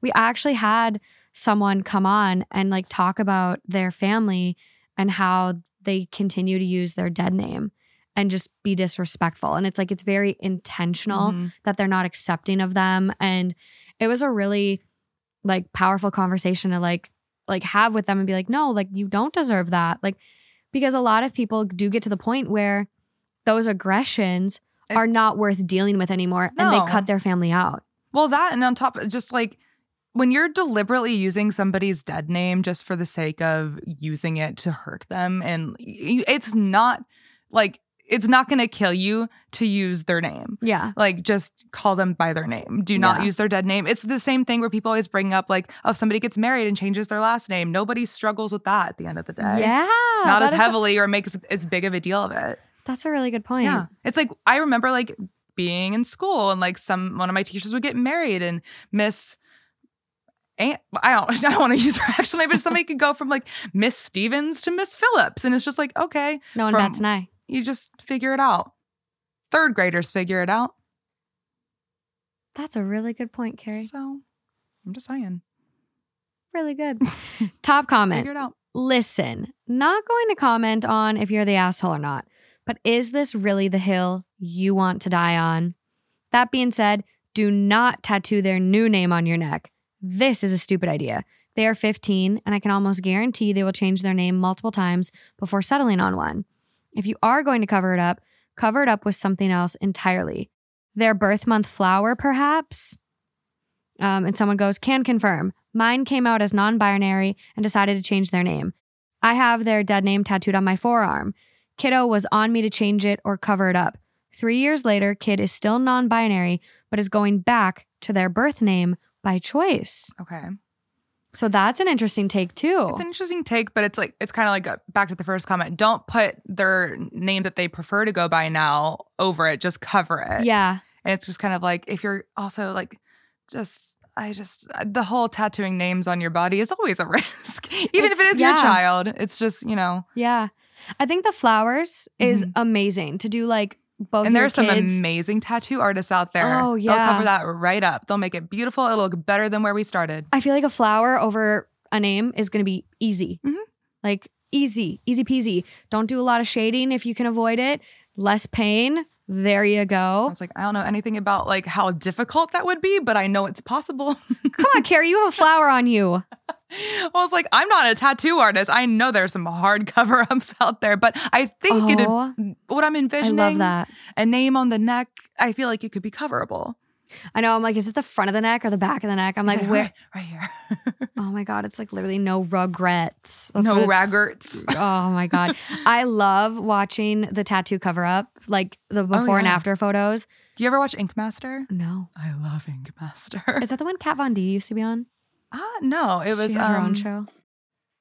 We actually had someone come on and like talk about their family and how they continue to use their dead name and just be disrespectful. And it's like, it's very intentional Mhm. that they're not accepting of them and it was a really like powerful conversation to like like have with them and be like no like you don't deserve that. Like because a lot of people do get to the point where those aggressions It- are not worth dealing with anymore and they cut their family out. Well, that and on top of just like when you're deliberately using somebody's dead name just for the sake of using it to hurt them, and it's not like it's not going to kill you to use their name. yeah Like, just call them by their name. Do not Yeah. use their dead name. It's the same thing where people always bring up, like, oh, if somebody gets married and changes their last name, nobody struggles with that at the end of the day. yeah Not as is a- heavily or makes as big of a deal of it. that's a really good point Yeah. It's like I remember like being in school and like some one of my teachers would get married and Miss Aunt, I don't [LAUGHS] I don't want to use her actual name, but somebody could go from like Miss Stevens to Miss Phillips. And it's just like, okay, no one from- bats an eye you just figure it out. Third graders figure it out. that's a really good point Kerri So I'm just saying. really good [LAUGHS] top comment Figure it out. listen, not going to comment on if you're the asshole or not, but is this really the hill you want to die on? That being said, do not tattoo their new name on your neck. This is a stupid idea. They are 15, and I can almost guarantee they will change their name multiple times before settling on one. If you are going to cover it up, cover it up with something else entirely. Their birth month flower, perhaps? Um, and someone goes, can confirm. Mine came out as non binary and decided to change their name. I have their dead name tattooed on my forearm. Kiddo was on me to change it or cover it up. Three years later, Kid is still non binary, but is going back to their birth name by choice. Okay. So that's an interesting take, too. It's an interesting take, but it's like it's kind of like uh, back to the first comment. Don't put their name that they prefer to go by now over it. Just cover it. yeah. And it's just kind of like if you're also like just I just uh, the whole tattooing names on your body is always a [LAUGHS] risk. Even if It's- it is your child. It's just, you know. Yeah. I think the flowers is amazing to do like both Mm-hmm. and your there's some kids. amazing tattoo artists out there. Oh, yeah, They'll cover that right up. They'll make it beautiful. It'll look better than where we started. I feel like a flower over a name is going to be easy. Mhm. Like easy, easy peasy. Don't do a lot of shading if you can avoid it. Less pain. There you go. I was like, I don't know anything about like how difficult that would be, but I know it's possible. [LAUGHS] Come on, Kerri, you have a flower on you. I was like, I'm not a tattoo artist. I know there's some hard [LAUGHS] cover ups out there, but I think it Oh, what I'm I envisioning love that. a name on the neck, I feel like it could be coverable. I know. I'm like, is it the front of the neck or the back of the neck? I'm like, it where? right, right here? [LAUGHS] Oh my god, it's like literally no regrets. That's no raggerts. Oh my god, [LAUGHS] I love watching the tattoo cover up, like the before and Oh, yeah. after photos. Do you ever watch Ink Master? No, I love Ink Master. is that the one Kat Von D used to be on? Ah, no, it was had her um, own show.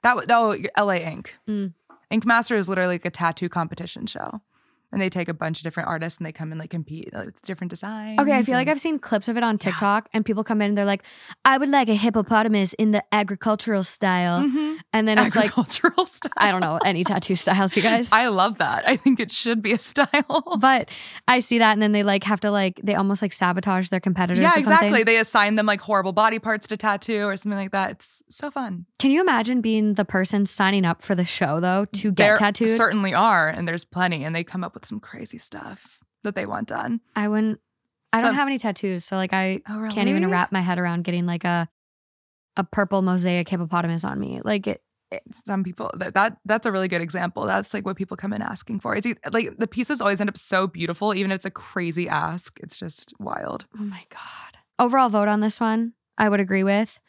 That was oh, LA Ink. Mm. Ink Master is literally like a tattoo competition show. And they take a bunch of different artists and they come and like compete. Like, It's different designs. Okay, I feel like I've seen clips of it on TikTok, and people come in and they're like, "I would like a hippopotamus in the agricultural style," Mhm. and then it's like, agricultural style. [LAUGHS] I don't know any tattoo styles, you guys. I love that. I think it should be a style. but I see that, and then they like have to like they almost like sabotage their competitors. yeah, or something. exactly. They assign them like horrible body parts to tattoo or something like that. It's so fun. Can you imagine being the person signing up for the show though to get There tattooed? certainly are, and there's plenty, and they come up with some crazy stuff that they want done. I wouldn't. I don't have any tattoos, so like I Oh, can't even wrap my head around getting like a a purple mosaic hippopotamus on me. Like it, some people that, that that's a really good example. That's like what people come in asking for. It's like the pieces always end up so beautiful, even if it's a crazy ask. It's just wild. oh my god. Overall vote on this one, I would agree with.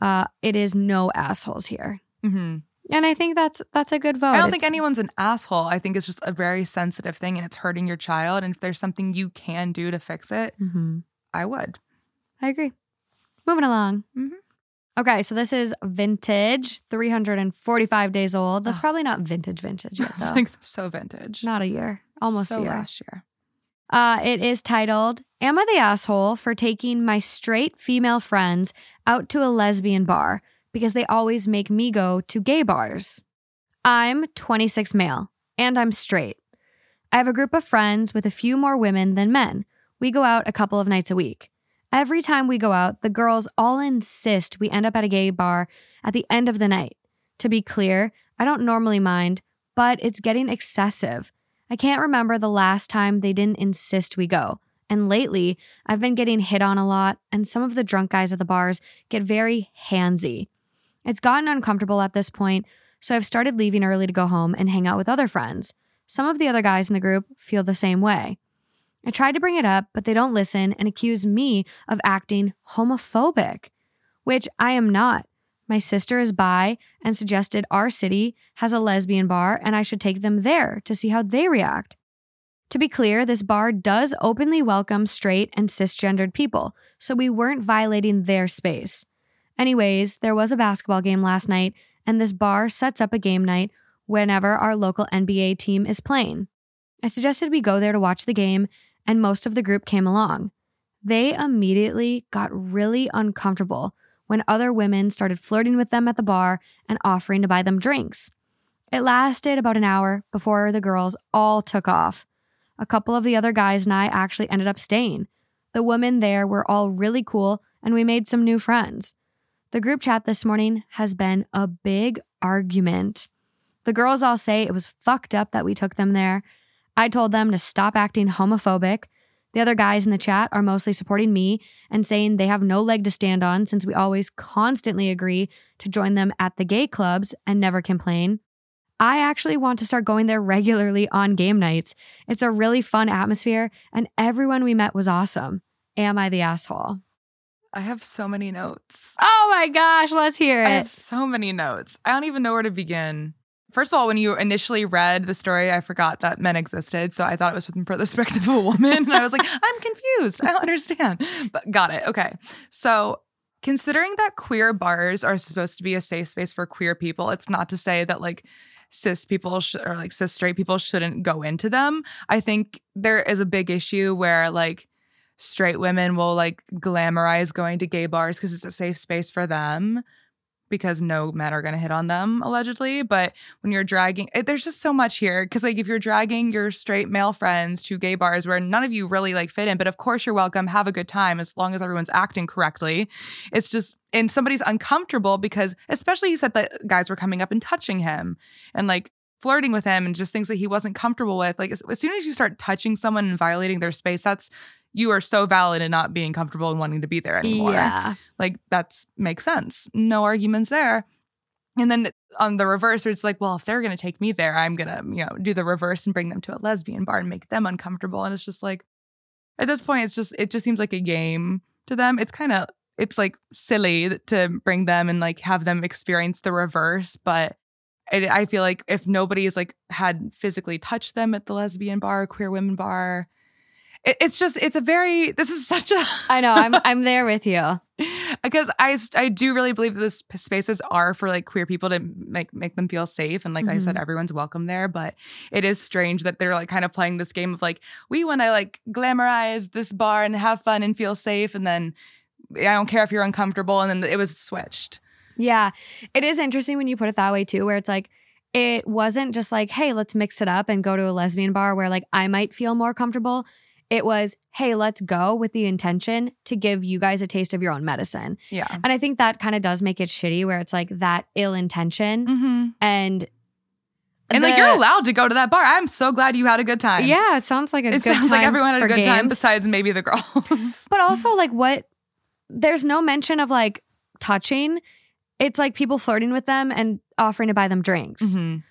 Uh, it is no assholes here, hmm and I think that's that's a good vote. I don't think anyone's an asshole. I think it's just a very sensitive thing, and it's hurting your child. And if there's something you can do to fix it, Mhm. I would. I agree. Moving along. Mhm. Okay, so this is vintage, 345 days old. That's Ah. probably not vintage, vintage yet, [LAUGHS] It's though. like so vintage. not a year, almost so a year. last year. Uh, it is titled Am I the Asshole for Taking My Straight Female Friends Out to a Lesbian Bar because they always make me go to gay bars? I'm 26 male and I'm straight. I have a group of friends with a few more women than men. We go out a couple of nights a week. Every time we go out, the girls all insist we end up at a gay bar at the end of the night. To be clear, I don't normally mind, but it's getting excessive. I can't remember the last time they didn't insist we go. And lately, I've been getting hit on a lot, and some of the drunk guys at the bars get very handsy. It's gotten uncomfortable at this point, so I've started leaving early to go home and hang out with other friends. Some of the other guys in the group feel the same way. I tried to bring it up, but they don't listen and accuse me of acting homophobic, which I am not. My sister is bi and suggested our city has a lesbian bar and I should take them there to see how they react. To be clear, this bar does openly welcome straight and cisgendered people, so we weren't violating their space. Anyways, there was a basketball game last night, and this bar sets up a game night whenever our local NBA team is playing. I suggested we go there to watch the game, and most of the group came along. They immediately got really uncomfortable when other women started flirting with them at the bar and offering to buy them drinks. It lasted about an hour before the girls all took off. A couple of the other guys and I actually ended up staying. The women there were all really cool, and we made some new friends. The group chat this morning has been a big argument. The girls all say it was fucked up that we took them there. I told them to stop acting homophobic. The other guys in the chat are mostly supporting me and saying they have no leg to stand on since we always constantly agree to join them at the gay clubs and never complain. I actually want to start going there regularly on game nights. It's a really fun atmosphere, and everyone we met was awesome. Am I the asshole? I have so many notes. Oh my gosh, let's hear it. I have so many notes. I don't even know where to begin. First of all, when you initially read the story, I forgot that men existed. So I thought it was from the [LAUGHS] perspective of a woman. And I was like, I'm confused. I don't understand. But got it. Okay. So considering that queer bars are supposed to be a safe space for queer people, it's not to say that like cis people sh- or like cis straight people shouldn't go into them. I think there is a big issue where like straight women will like glamorize going to gay bars because it's a safe space for them because no men are going to hit on them allegedly but when you're dragging it, there's just so much here because like if you're dragging your straight male friends to gay bars where none of you really like fit in but of course you're welcome have a good time as long as everyone's acting correctly it's just and somebody's uncomfortable because especially he said that guys were coming up and touching him and like flirting with him and just things that he wasn't comfortable with. Like as, as soon as you start touching someone and violating their space, that's you are so valid in not being comfortable and wanting to be there anymore. Yeah. Like that's makes sense. No arguments there. And then on the reverse, it's like, well, if they're gonna take me there, I'm gonna, you know, do the reverse and bring them to a lesbian bar and make them uncomfortable. And it's just like, at this point, it's just it just seems like a game to them. It's kind of it's like silly to bring them and like have them experience the reverse, but it, I feel like if nobody has like had physically touched them at the lesbian bar, queer women bar, it, it's just it's a very this is [LAUGHS] such a I know. I'm I'm there with you. [LAUGHS] because I I do really believe that this spaces are for like queer people to make make them feel safe and like I said Mhm. everyone's welcome there but it is strange that they're like kind of playing this game of like we want to like glamorize this bar and have fun and feel safe and then I don't care if you're uncomfortable and then it was switched. Yeah. It is interesting when you put it that way too, where it's like, it wasn't just like, hey, let's mix it up and go to a lesbian bar where like I might feel more comfortable. It was, hey, let's go with the intention to give you guys a taste of your own medicine. Yeah. And I think that kind of does make it shitty where it's like that ill intention Mm-hmm. and And like you're allowed to go to that bar. I'm so glad you had a good time. Yeah, it sounds like a It good sounds like everyone had a good time besides maybe the girls. But also, like, what? There's no mention of like touching. It's like people flirting with them and offering to buy them drinks. Mhm.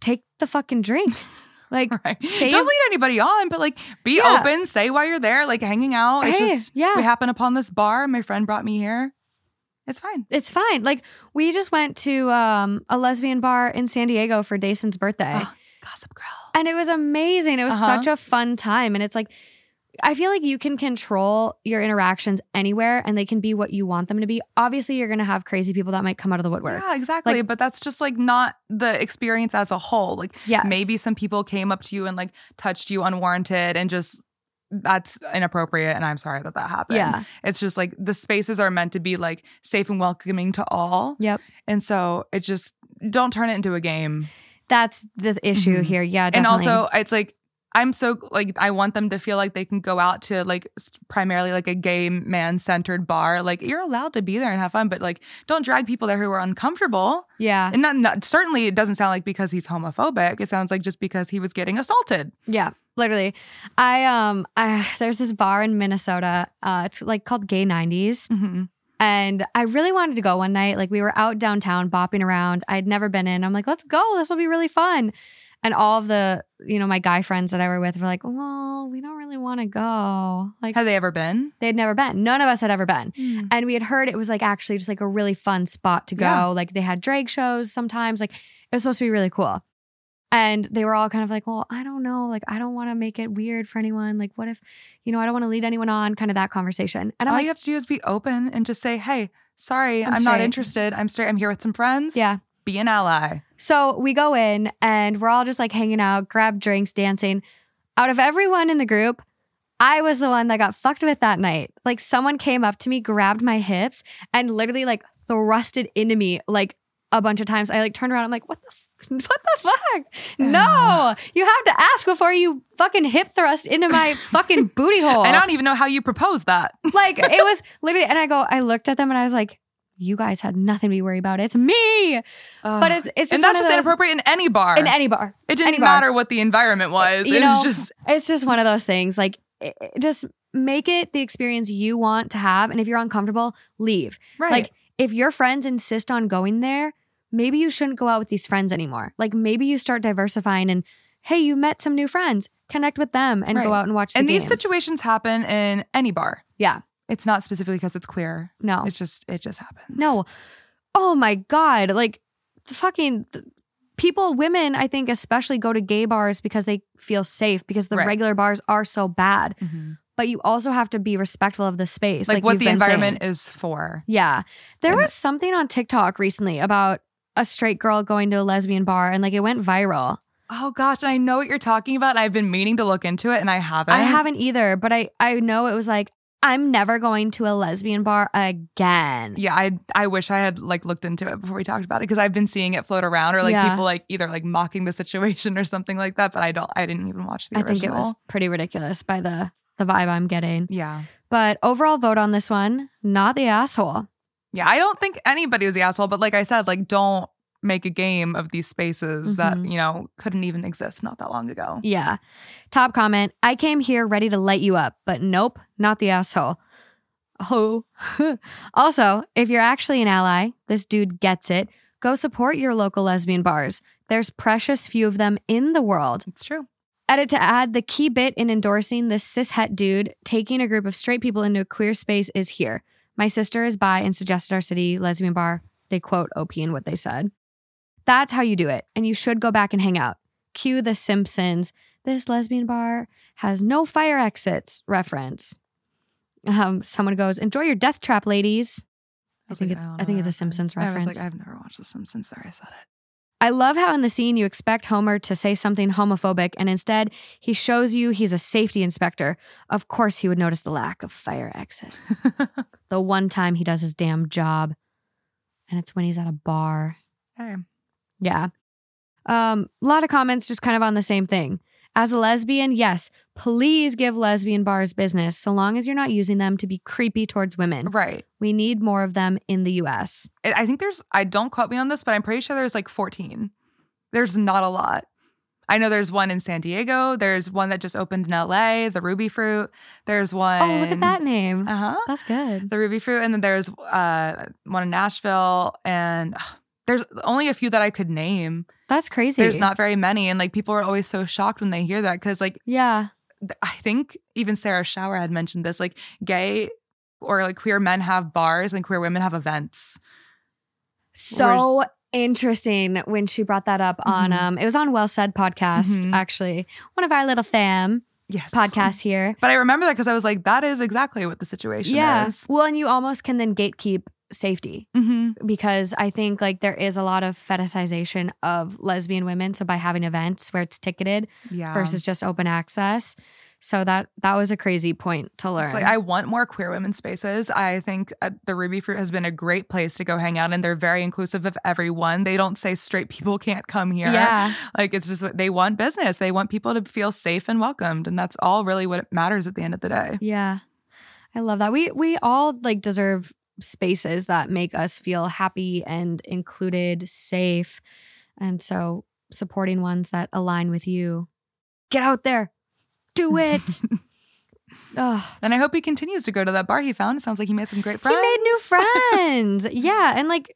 Take the fucking drink. [LAUGHS] Like, [LAUGHS] Right. save- Don't lead anybody on, but like be Yeah. open, say why you're there, like hanging out. It's Hey, just yeah. we happen upon this bar. My friend brought me here. It's fine. it's fine. Like, we just went to um, a lesbian bar in San Diego for Dason's birthday. Oh, [GASPS] Gossip girl. And it was amazing. It was Uh-huh. such a fun time. And it's like, I feel like you can control your interactions anywhere and they can be what you want them to be. Obviously, you're going to have crazy people that might come out of the woodwork. Yeah, exactly. Like- but that's just like not the experience as a whole. Like Yes. maybe some people came up to you and like touched you unwarranted and just that's inappropriate and I'm sorry that that happened. Yeah. It's just like the spaces are meant to be like safe and welcoming to all. Yep. And so it just don't turn it into a game. That's the issue Mhm. here. Yeah. And also, it's like I'm so like I want them to feel like they can go out to like primarily like a gay man centered bar. Like you're allowed to be there and have fun, but like don't drag people there who are uncomfortable. yeah. And not, not certainly it doesn't sound like because he's homophobic. It sounds like just because he was getting assaulted. Yeah, literally. I um I there's this bar in Minnesota. Uh it's like called Gay 90s. Mm-hmm. And I really wanted to go one night. Like we were out downtown bopping around. I'd never been in. I'm like, let's go. This will be really fun. And all of the, you know, my guy friends that I were with were like, well, we don't really want to go. Like Have they ever been? They had never been. None of us had ever been. Hmm. And we had heard it was like actually just like a really fun spot to go. Yeah. Like they had drag shows sometimes. Like it was supposed to be really cool. And they were all kind of like, well, I don't know. Like, I don't want to make it weird for anyone. Like, what if, you know, I don't want to lead anyone on, kind of that conversation. And I'm All like, you have to do is be open and just say, "Hey, sorry, I'm I'm, not interested. I'm straight. I'm here with some friends. yeah. Be an ally." So we go in and we're all just like hanging out, grab drinks, dancing. Out of everyone in the group, I was the one that got fucked with that night. Like someone came up to me, grabbed my hips, and literally like thrusted into me like a bunch of times. I like turned around. I'm like, what the, f- what the fuck? No, [SIGHS] you have to ask before you fucking hip thrust into my fucking booty hole. [LAUGHS] And I don't even know how you propose that. like it was literally, and I go, I looked at them and I was like, you guys had nothing to be worried about. It's me. But it's it's just and that's just those- inappropriate in any bar. in any bar. it didn't matter what the environment was. You it know, was just [LAUGHS] It's just one of those things. Like, it, it- just make it the experience you want to have. And if you're uncomfortable, leave. right. Like, if your friends insist on going there, maybe you shouldn't go out with these friends anymore. Like, maybe you start diversifying and, hey, you met some new friends, connect with them and go out and watch the and these games. situations happen in any bar. Yeah. It's not specifically because it's queer. No. It's just it just happens. No. Oh my God. Like, fucking. People, women, I think especially go to gay bars because they feel safe because the Right. regular bars are so bad. Mhm. But you also have to be respectful of the space. Like, Like, what the environment saying. is for. Yeah. There And- was something on TikTok recently about a straight girl going to a lesbian bar and like it went viral. Oh gosh, and I know what you're talking about. I've been meaning to look into it and I haven't. I haven't either, but I I know it was like I'm never going to a lesbian bar again. Yeah, I I wish I had like looked into it before we talked about it because I've been seeing it float around or like Yeah. people like either like mocking the situation or something like that. But I don't. I didn't even watch the I original. think it was pretty ridiculous by the the vibe I'm getting. Yeah, But overall vote on this one, not the asshole. yeah. I don't think anybody was the asshole, but like I said, like don't make a game of these spaces that, Mhm. you know, couldn't even exist not that long ago. Yeah. Top comment I came here ready to light you up, but nope, not the asshole. Oh. [LAUGHS] also, if you're actually an ally, this dude gets it. Go support your local lesbian bars. There's precious few of them in the world. It's true. Edit to add the key bit in endorsing this cishet dude taking a group of straight people into a queer space is here. My sister is bi and suggested our city lesbian bar. They quote OP in what they said. That's how you do it, and you should go back and hang out. Cue the Simpsons. This lesbian bar has no fire exits reference. Um, someone goes, "Enjoy your death trap, ladies." I was think like, it's don't I think it's a Simpsons I was reference. like, I've never watched The Simpsons. There, I said it. I love how in the scene you expect Homer to say something homophobic, and instead he shows you he's a safety inspector. Of course, he would notice the lack of fire exits. [LAUGHS] the one time he does his damn job, and it's when he's at a bar. hey, Yeah. Um, a lot of comments just kind of on the same thing. As a lesbian, yes, please give lesbian bars business so long as you're not using them to be creepy towards women. right. We need more of them in the US. I think there's, I don't quote me on this, but I'm pretty sure there's like 14. There's not a lot. I know there's one in San Diego. There's one that just opened in LA, the Ruby Fruit. There's one. Oh, look at that name. Uh huh. That's good. The Ruby Fruit. And then there's uh, one in Nashville. And ugh, there's only a few that I could name. That's crazy. There's not very many. And like people are always so shocked when they hear that because like Yeah. I think even Sarah Schauer had mentioned this like gay or like queer men have bars and queer women have events. So interesting when she brought that up on Mhm. um it was on Well Said podcast Mhm. actually. One of our little fam Yes. podcasts here. But I remember that because I was like, that is exactly what the situation yeah. is. Well, and you almost can then gatekeep safety Mm-hmm. because I think like there is a lot of fetishization of lesbian women. So by having events where it's ticketed Yeah. versus just open access. So that that was a crazy point to learn. It's like I want more queer women spaces. I think uh, the Ruby Fruit has been a great place to go hang out, and they're very inclusive of everyone. They don't say straight people can't come here. Yeah. like it's just they want business. They want people to feel safe and welcomed, and that's all really what matters at the end of the day. Yeah. I love that. We we all like deserve spaces that make us feel happy and included, safe. And so supporting ones that align with you. Get out there. Do [LAUGHS] it. Ugh. And I hope he continues to go to that bar he found. It sounds like he made some great friends. He made new friends. [LAUGHS] yeah. And like,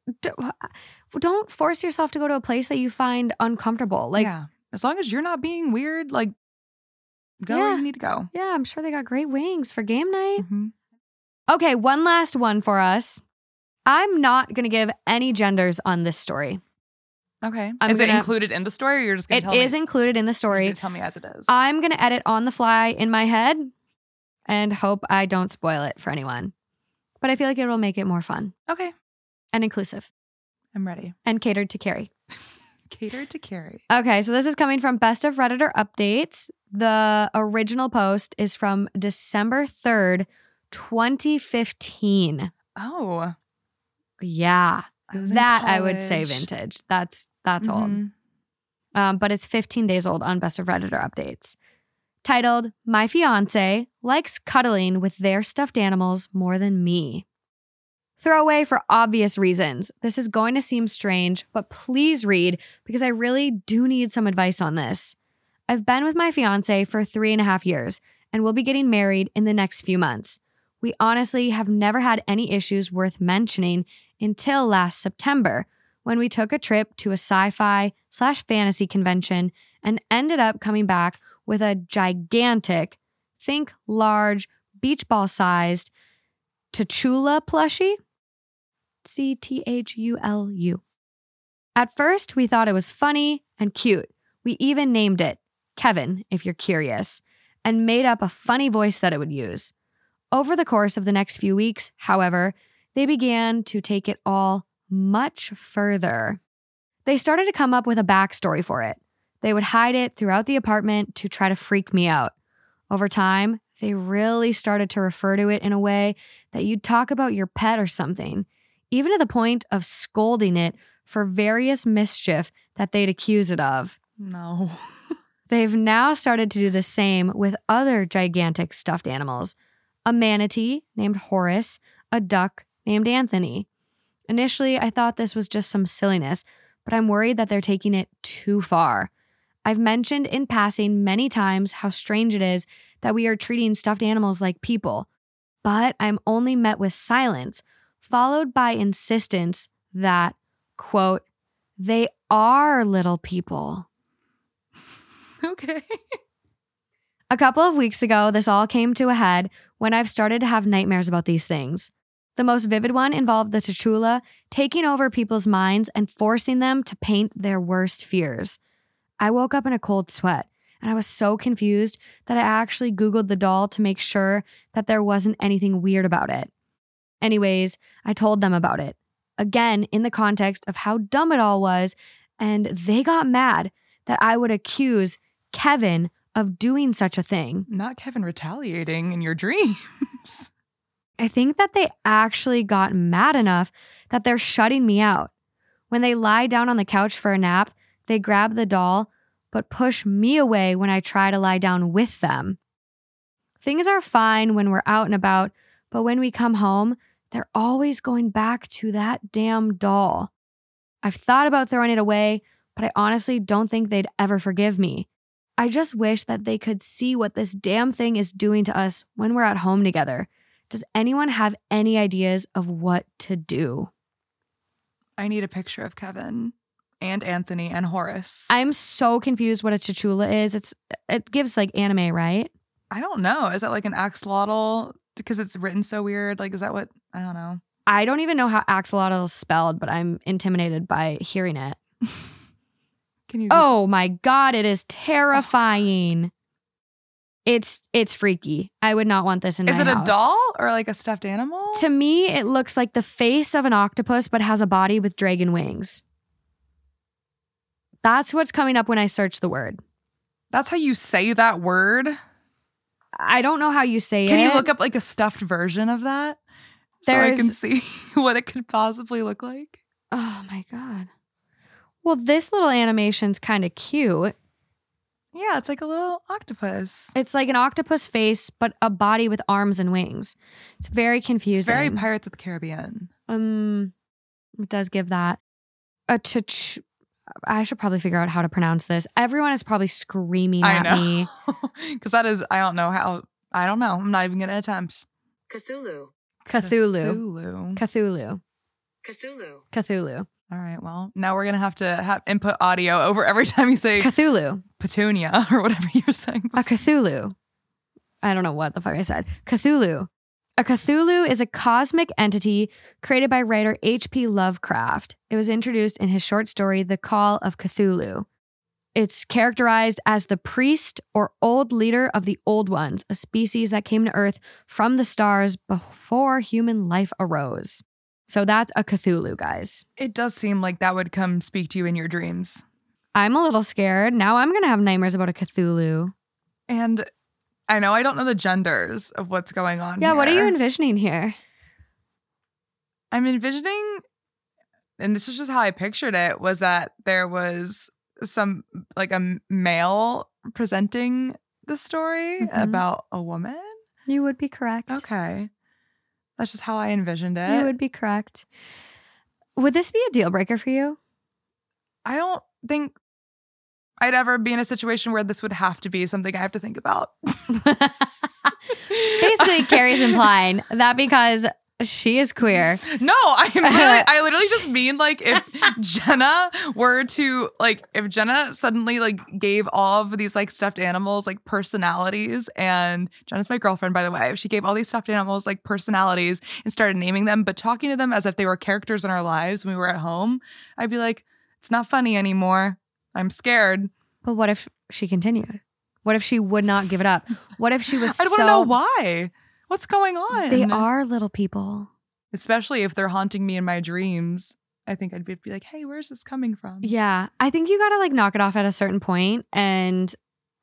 don't force yourself to go to a place that you find uncomfortable. Like, yeah, yeah, as long as you're not being weird, like go where you need to go. Yeah. I'm sure they got great wings for game night. Mhm. Okay, one last one for us. I'm not going to give any genders on this story. Okay, I'm is it gonna- included in the story? Or you're just gonna It tell is me? included in the story. gonna tell me as it is. I'm going to edit on the fly in my head and hope I don't spoil it for anyone. But I feel like it will make it more fun okay, and inclusive I'm ready. and catered to Kerri. [LAUGHS] Catered to carry. Okay, so this is coming from Best of Redditor Updates. The original post is from December 3rd, 2015. Oh, Yeah. I That I would say vintage. That's that's old. Mhm. um, but it's 15 days old on Best of Redditor updates. Titled, My Fiance Likes Cuddling with Their Stuffed Animals More Than Me. Throwaway for obvious reasons. This is going to seem strange, but please read because I really do need some advice on this. I've been with my fiance for three and a half years and we'll be getting married in the next few months. We honestly have never had any issues worth mentioning until last September when we took a trip to a sci-fi slash fantasy convention and ended up coming back with a gigantic, think large, beach ball sized Tachula plushie. C T H U L U. At first, we thought it was funny and cute. We even named it Kevin, if you're curious, and made up a funny voice that it would use. Over the course of the next few weeks, however, they began to take it all much further. They started to come up with a backstory for it. They would hide it throughout the apartment to try to freak me out. Over time, they really started to refer to it in a way that you'd talk about your pet or something, even to the point of scolding it for various mischief that they'd accuse it of. No. [LAUGHS] They've now started to do the same with other gigantic stuffed animals a manatee named Horace, a duck named Anthony. Initially, I thought this was just some silliness, but I'm worried that they're taking it too far. I've mentioned in passing many times how strange it is that we are treating stuffed animals like people, but I'm only met with silence, followed by insistence that, quote, they are little people. [LAUGHS] Okay. A couple of weeks ago, this all came to a head when I've started to have nightmares about these things. The most vivid one involved the Tchula taking over people's minds and forcing them to paint their worst fears. I woke up in a cold sweat and I was so confused that I actually Googled the doll to make sure that there wasn't anything weird about it. Anyways, I told them about it. Again, in the context of how dumb it all was, and they got mad that I would accuse Kevin of doing such a thing. Not Kevin retaliating in your dreams. [LAUGHS] I think that they actually got mad enough that they're shutting me out. When they lie down on the couch for a nap, they grab the doll, but push me away when I try to lie down with them. Things are fine when we're out and about, but when we come home, they're always going back to that damn doll. I've thought about throwing it away, but I honestly don't think they'd ever forgive me. I just wish that they could see what this damn thing is doing to us when we're at home together. Does anyone have any ideas of what to do? I need a picture of Kevin and Anthony and Horace. I'm so confused what a Tchula is. It's it gives like anime, right? I don't know. Is that like an axolotl? Because it's written so weird. Like, is that what? I don't know. I don't even know how axolotl is spelled, but I'm intimidated by hearing it. [LAUGHS] Can you? Oh my god, it is terrifying. It's it's freaky. I would not want this in is my it a doll or like a stuffed animal? To me, it looks like the face of an octopus, but has a body with dragon wings. That's what's coming up when I search the word. That's how you say that word. I don't know how you say Can it. Can you look up like a stuffed version of that so I can see [LAUGHS] what it could possibly look like? Oh my god. Well, this little animation's kind of cute. Yeah, it's like a little octopus. It's like an octopus face, but a body with arms and wings. It's very confusing. It's very Pirates of the Caribbean. Um, it does give that a ch. I should probably figure out how to pronounce this. Everyone is probably screaming I at know. [LAUGHS] me. Because that is, I don't know how, I don't know. I'm not even going to attempt. Cthulhu. Cthulhu. Cthulhu. Cthulhu. Cthulhu. Cthulhu. All right. Well, now we're going to have to have input audio over every [LAUGHS] time you say Cthulhu. petunia [LAUGHS] or whatever you're saying. A Cthulhu. I don't know what the fuck I said. Cthulhu. A Cthulhu is a cosmic entity created by writer H.P. Lovecraft. It was introduced in his short story, The Call of Cthulhu. It's characterized as the priest or old leader of the Old Ones, a species that came to Earth from the stars before human life arose. So that's a Cthulhu, guys. It does seem like that would come speak to you in your dreams. I'm a little scared. Now I'm going to have nightmares about a Cthulhu. And I know I don't know the genders of what's going on. Yeah, what are you envisioning here? I'm envisioning, and this is just how I pictured it, was that there was some like a male presenting the story Mhm. about a woman. You would be correct. Okay. That's just how I envisioned it. You would be correct. Would this be a deal breaker for you? I don't think I'd ever be in a situation where this would have to be something I have to think about. [LAUGHS] Basically, Kerri's [LAUGHS] implying that because she is queer. No, I'm [LAUGHS] literally, I literally just mean like if Jenna were to like if Jenna suddenly like gave all of these like stuffed animals like personalities and Jenna's my girlfriend by the way. If she gave all these stuffed animals like personalities and started naming them but talking to them as if they were characters in our lives when we were at home, I'd be like it's not funny anymore. I'm scared. But what if she continued? What if she would not give it up? What if she was [LAUGHS] I want so know why. What's going on? They are little people. especially if they're haunting me in my dreams. I think I'd be, like, "Hey, where's this coming from?" Yeah. I think you gotta like knock it off at a certain point and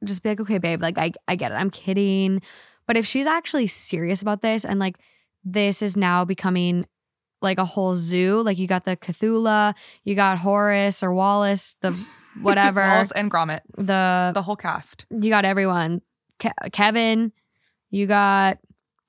just be like, okay, babe, like I, I get it. I'm kidding. But if she's actually serious about this and like this is now becoming like a whole zoo, like you got the Cthulhu, you got Horace or Wallace, the [LAUGHS] whatever, Wallace and Gromit, the the whole cast. you got everyone. Ke- Kevin, you got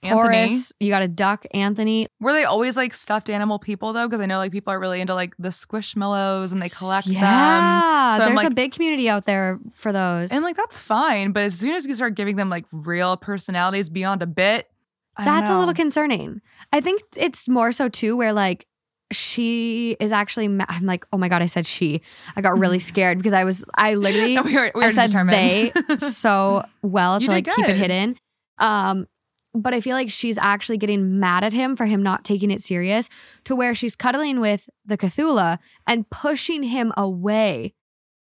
Anthony. Horace, you got a duck, Anthony. Were they always like stuffed animal people though? Because I know like people are really into like the squishmallows and they collect yeah, them. So I'm there's a big community out there for those. And like that's fine, but as soon as you start giving them like real personalities beyond a bit, I That's a little concerning. I think it's more so too, where like she is actually. Ma- I'm like, oh my god, I said she. I got really [LAUGHS] scared because I was. I literally. [LAUGHS] we were, we were I said determined. they so [LAUGHS] well You to like keep it hidden. Um, but I feel like she's actually getting mad at him for him not taking it serious to where she's cuddling with the Cthulhu and pushing him away.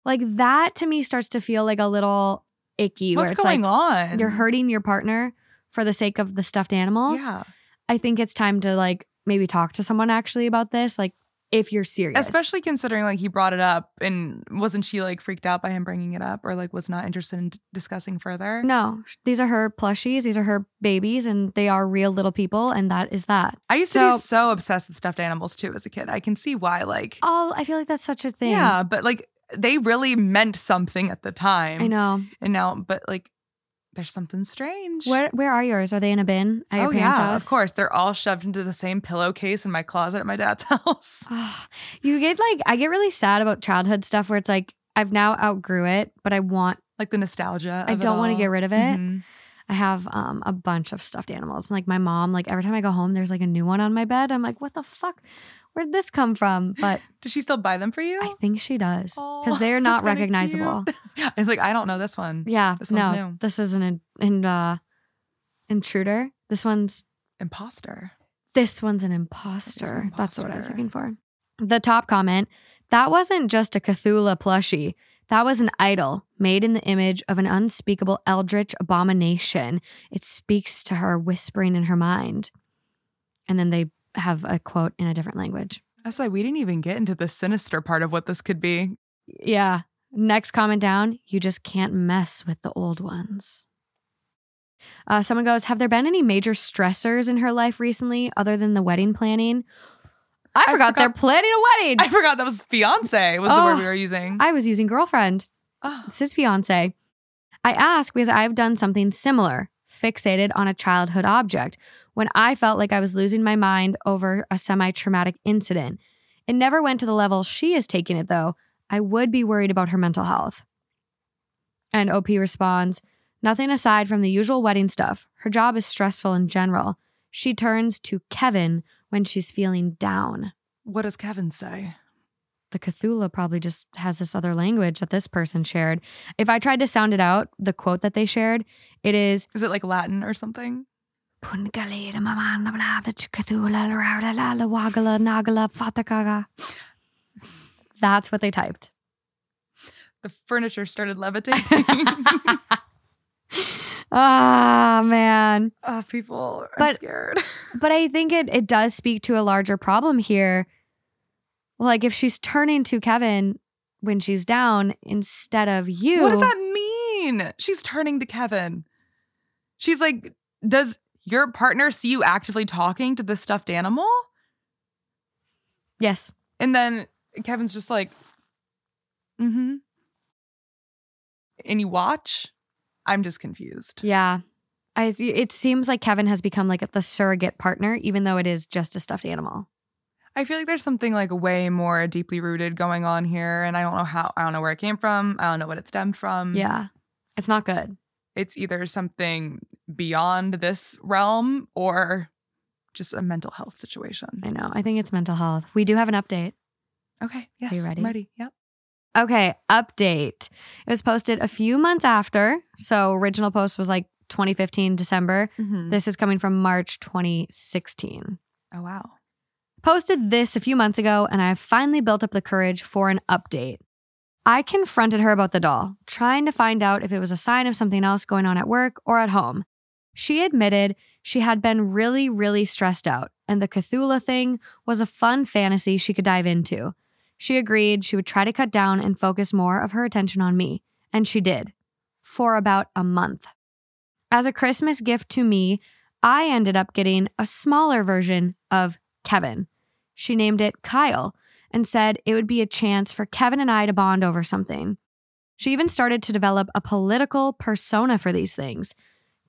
Like that to me starts to feel like a little icky What's going like on? you're hurting your partner for the sake of the stuffed animals. Yeah. I think it's time to like maybe talk to someone actually about this. Like if you're serious. Especially considering like he brought it up and wasn't she like freaked out by him bringing it up or like was not interested in d- discussing further? No, these are her plushies. These are her babies, and they are real little people, and that is that. I used So- to be so obsessed with stuffed animals too as a kid. I can see why like Oh, I feel like that's such a thing. Yeah, but like they really meant something at the time. I know. And now but like there's something strange. Where where are yours? Are they in a bin at your oh parents' yeah, house? of course. They're all shoved into the same pillowcase in my closet at my dad's [LAUGHS] house. Ah, you get like I get really sad about childhood stuff where it's like I've now outgrew it, but I want Like the nostalgia. I don't want to get rid of it. Mhm. I have um a bunch of stuffed animals. And Like my mom, like every time I go home, there's like a new one on my bed. I'm like, what the fuck? Where'd this come from? But [LAUGHS] Does she still buy them for you? I think she does Oh, because they're not recognizable. [LAUGHS] It's like I don't know this one. Yeah, This one's no, new. this isn't an in, uh, intruder. This one's Imposter. this one's an imposter. an That's what I was looking for. The top comment that wasn't just a Cthulhu plushie. That was an idol made in the image of an unspeakable eldritch abomination. It speaks to her, whispering in her mind. And then they have a quote in a different language. I was like, we didn't even get into the sinister part of what this could be. Yeah. Next comment down, you just can't mess with the old ones. Uh, someone goes, Have there been any major stressors in her life recently other than the wedding planning? I, I forgot, they're planning a wedding. I forgot that was fiance was the word Oh, we were using. I was using girlfriend. oh, It's his fiance. I ask because I've done something similar, fixated on a childhood object, when I felt like I was losing my mind over a semi traumatic incident. It never went to the level she is taking it, though. I would be worried about her mental health. And OP responds Nothing aside from the usual wedding stuff. Her job is stressful in general. She turns to Kevin when she's feeling down. what does Kevin say? the Cthulhu probably just has this other language that this person shared. If I tried to sound it out, the quote that they shared, it is Is it like Latin or something? That's what they typed. The furniture started levitating. [LAUGHS] Ah, man. oh, people, I'm But- scared. [LAUGHS] But I think it it does speak to a larger problem here. Like if she's turning to Kevin when she's down instead of you. What does that mean? She's turning to Kevin. She's like, does your partner see you actively talking to the stuffed animal? Yes. And then Kevin's just like, mm-hmm. And you watch? I'm just confused. Yeah. I it seems like Kevin has become like the surrogate partner, even though it is just a stuffed animal. I feel like there's something like way more deeply rooted going on here. And I don't know how, I don't know where it came from. I don't know what it stemmed from. Yeah. It's not good. It's either something beyond this realm or just a mental health situation. I know. I think it's mental health. We do have an update. Okay. Yes. Are you ready? I'm ready. Yep. Okay, update. It was posted a few months after. So original post was like 2015 December. Mhm. This is coming from March 2016. Oh, wow. Posted this a few months ago and I finally built up the courage for an update. I confronted her about the doll, trying to find out if it was a sign of something else going on at work or at home. She admitted she had been really, really stressed out, and the Cthulhu thing was a fun fantasy she could dive into. She agreed she would try to cut down and focus more of her attention on me, and she did for about a month. As a Christmas gift to me, I ended up getting a smaller version of Kevin. She named it Kyle and said it would be a chance for Kevin and I to bond over something. She even started to develop a political persona for these things.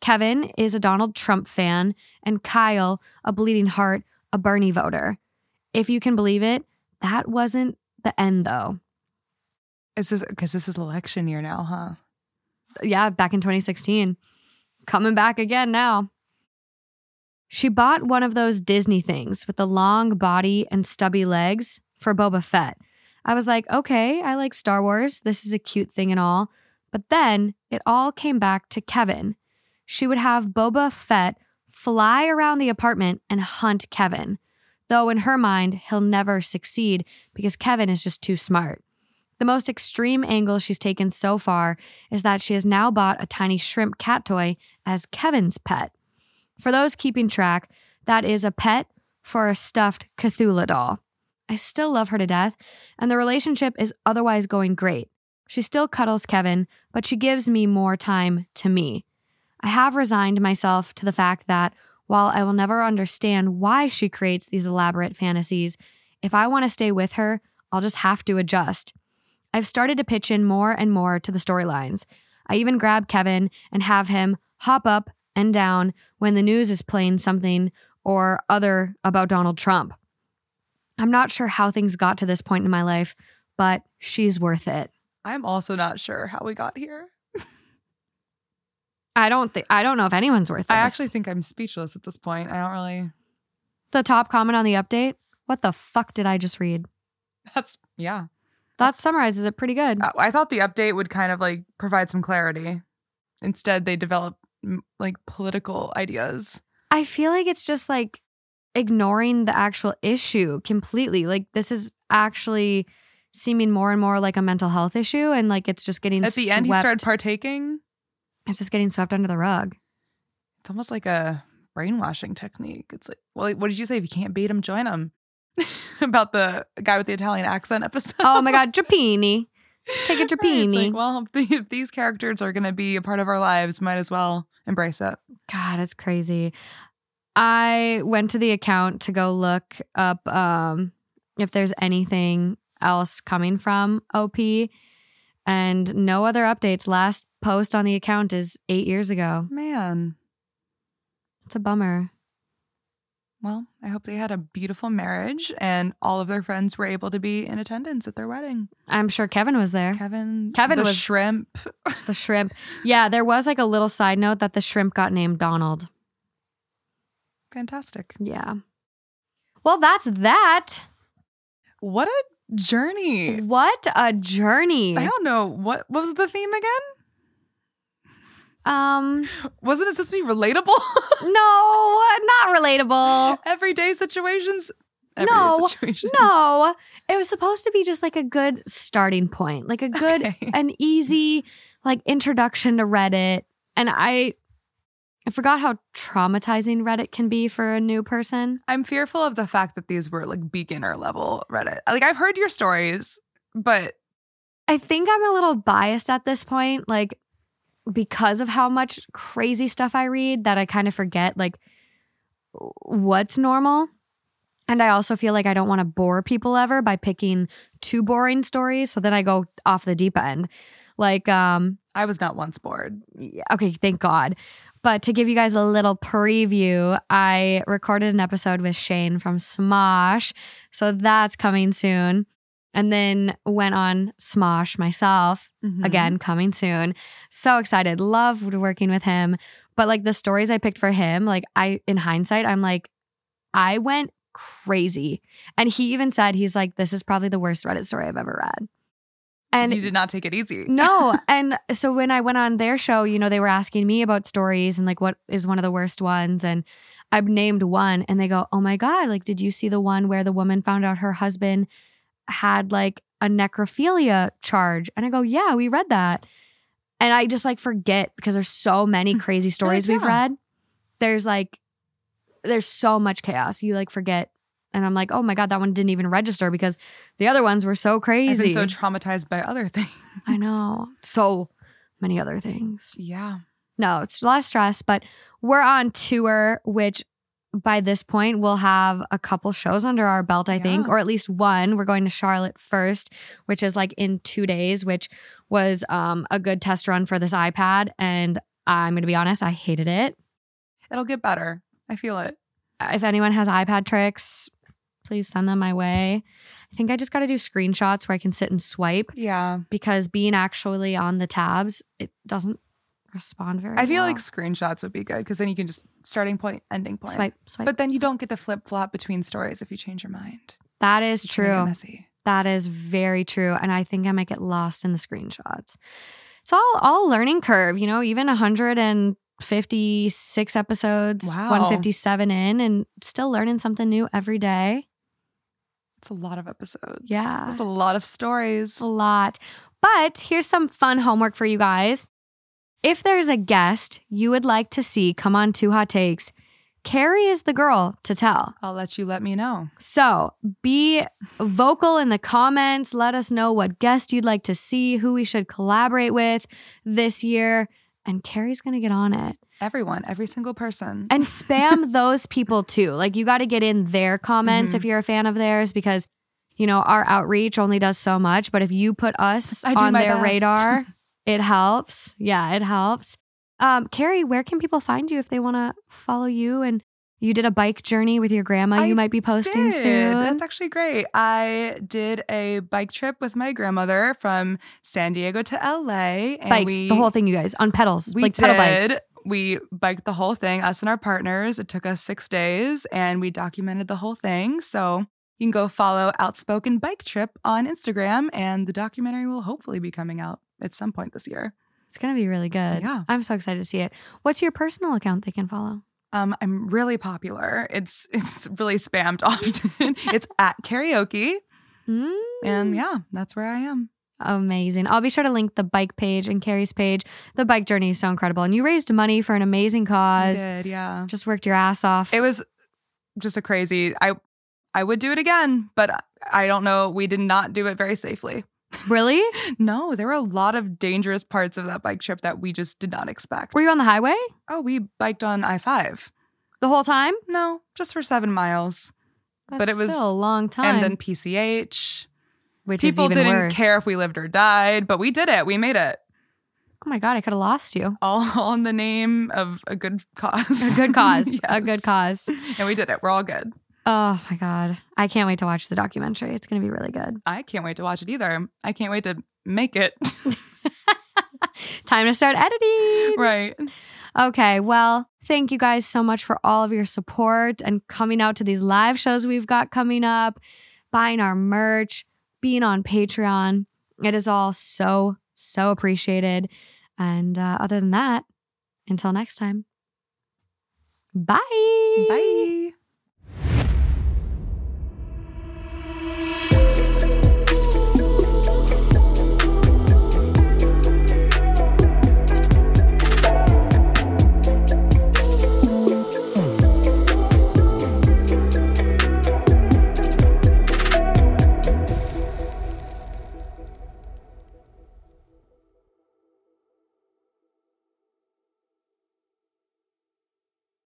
Kevin is a Donald Trump fan, and Kyle, a bleeding heart, a Bernie voter. If you can believe it, that wasn't the end though. Is this because this is election year now, huh? Yeah, back in 2016. Coming back again now. She bought one of those Disney things with the long body and stubby legs for Boba Fett. I was like, okay, I like Star Wars. This is a cute thing and all. But then it all came back to Kevin. She would have Boba Fett fly around the apartment and hunt Kevin. Though in her mind, he'll never succeed because Kevin is just too smart. The most extreme angle she's taken so far is that she has now bought a tiny shrimp cat toy as Kevin's pet. For those keeping track, that is a pet for a stuffed Cthulhu doll. I still love her to death, and the relationship is otherwise going great. She still cuddles Kevin, but she gives me more time to me. I have resigned myself to the fact that while I will never understand why she creates these elaborate fantasies, if I want to stay with her, I'll just have to adjust. I've started to pitch in more and more to the storylines. I even grab Kevin and have him hop up and down when the news is playing something or other about Donald Trump. I'm not sure how things got to this point in my life, but she's worth it. I'm also not sure how we got here. [LAUGHS] I don't think I don't know if anyone's worth it. I actually think I'm speechless at this point. I don't really. the top comment on the update. What the fuck did I just read? That's yeah. That summarizes it pretty good. I, thought the update would kind of like provide some clarity. Instead, they develop like political ideas. I feel like it's just like ignoring the actual issue completely. Like this is actually seeming more and more like a mental health issue, and like it's just getting swept At the end, he swept- started partaking. It's just getting swept under the rug. It's almost like a brainwashing technique. It's like, well, what did you say? If you can't beat him, join him. [LAUGHS] About the guy with the Italian accent episode. Oh my god, Drapini. Take a [LAUGHS] Right, Drapini. It's like, well, [LAUGHS] if these characters are going to be a part of our lives, might as well embrace it. God, it's crazy. I went to the account to go look up um, if there's anything else coming from OP, and no other updates. Last post on the account is eight years ago. Man, It's a bummer. well, I hope they had a beautiful marriage and all of their friends were able to be in attendance at their wedding. I'm sure Kevin was there. Kevin, Kevin the was- shrimp. The shrimp. Yeah, there was like a little side note that the shrimp got named Donald. Fantastic. Yeah. Well, that's that. What a journey. What a journey. I don't know what what was the theme again. Um, Wasn't it supposed to be relatable? [LAUGHS] no, not relatable. Everyday situations. Everyday No, situations. No, it was supposed to be just like a good starting point, like a good, Okay. an easy like introduction to Reddit. And I, I forgot how traumatizing Reddit can be for a new person. I'm fearful of the fact that these were like beginner level Reddit. Like I've heard your stories, but I think I'm a little biased at this point, like because of how much crazy stuff I read that I kind of forget like what's normal. And I also feel like I don't want to bore people ever by picking too boring stories. So then I go off the deep end. Like, um, I was not once bored. okay, thank God. But to give you guys a little preview, I recorded an episode with Shane from Smosh. So that's coming soon. And then went on Smosh myself, Mhm. again, coming soon. So excited. Loved working with him. But like the stories I picked for him, like I, in hindsight, I'm like, I went crazy. And he even said, he's like, this is probably the worst Reddit story I've ever read. And you did not take it easy. no. [LAUGHS] And so when I went on their show, you know, they were asking me about stories and like what is one of the worst ones. And I've named one and they go, Oh my God, like, did you see the one where the woman found out her husband had like a necrophilia charge? And I go, Yeah, we read that. And I just like forget because there's so many [LAUGHS] crazy stories we've read. There's like, there's so much chaos. You like forget. And I'm like, oh my God, that one didn't even register because the other ones were so I've crazy. been so traumatized by other [LAUGHS] things. I know. So many other things. Yeah. No, it's a lot of stress, but we're on tour, which by this point we'll have a couple shows under our belt, I think, or at least one. We're going to Charlotte first, which is like in two days, which was um, a good test run for this iPad. And I'm going to be honest, I hated it. It'll get better. I feel it. If anyone has iPad tricks, please send them my way. I think I just got to do screenshots where I can sit and swipe Yeah. because being actually on the tabs, it doesn't respond very I feel well. like screenshots would be good because then you can just starting point, ending point. swipe, swipe. But then you swipe. don't get to flip flop between stories if you change your mind. That is It's true. Messy. That is very true. And I think I might get lost in the screenshots. It's all all learning curve, you know, even 156 episodes, Wow. 157 in, and still learning something new every day. It's a lot of episodes. Yeah. It's a lot of stories. A lot. But here's some fun homework for you guys. If there's a guest you would like to see come on Two Hot Takes, Kerri is the girl to tell. I'll let you let me know. So be vocal in the comments. Let us know what guest you'd like to see, who we should collaborate with this year. And Kerri's going to get on it. Everyone, every single person. And spam [LAUGHS] those people too. Like you got to get in their comments Mhm. if you're a fan of theirs because, you know, our outreach only does so much. But if you put us on their best. radar, [LAUGHS] it helps. Yeah, it helps. Um, Carrie, where can people find you if they want to follow you? And you did a bike journey with your grandma. I you might be posting did. soon. That's actually great. I did a bike trip with my grandmother from San Diego to LA. And bikes, we, the whole thing, you guys, on pedals, We like did. pedal bikes. We biked the whole thing, us and our partners. It took us six days and we documented the whole thing. So you can go follow Outspoken Bike Trip on Instagram and the documentary will hopefully be coming out at some point this year. It's gonna be really good. Yeah. I'm so excited to see it. What's your personal account they can follow? Um, I'm really popular. It's [LAUGHS] it's really spammed [LAUGHS] often. it's at kerriokie. Mm. And yeah, that's where I am. Amazing. I'll be sure to link the bike page and Kerri's page. The bike journey is so incredible. And you raised money for an amazing I cause. did, yeah. Just worked your ass off. It was just a crazy. I I would do it again, but I don't know. We did not do it very safely. Really? [LAUGHS] No, there were a lot of dangerous parts of that bike trip that we just did not expect. Were you on the highway oh, we biked on I five. the whole time? No, just for seven miles, That's But it was- still a long time. and then PCH. which People is even didn't worse. care if we lived or died, but we did it. We made it. Oh my god, I could have lost you. All, [LAUGHS] all in the name of a good cause. A good cause. [LAUGHS] A good cause. And we did it. We're all good. Oh my god, I can't wait to watch the documentary. It's gonna be really good. [LAUGHS] I can't wait to watch it either. I can't wait to make it. [LAUGHS] Time to start editing. right. Okay, well, thank you guys so much for all of your support and coming out to these live shows we've got coming up, buying our merch, being on Patreon. It is all so, so appreciated. And uh, other than that, until next time, bye. Bye.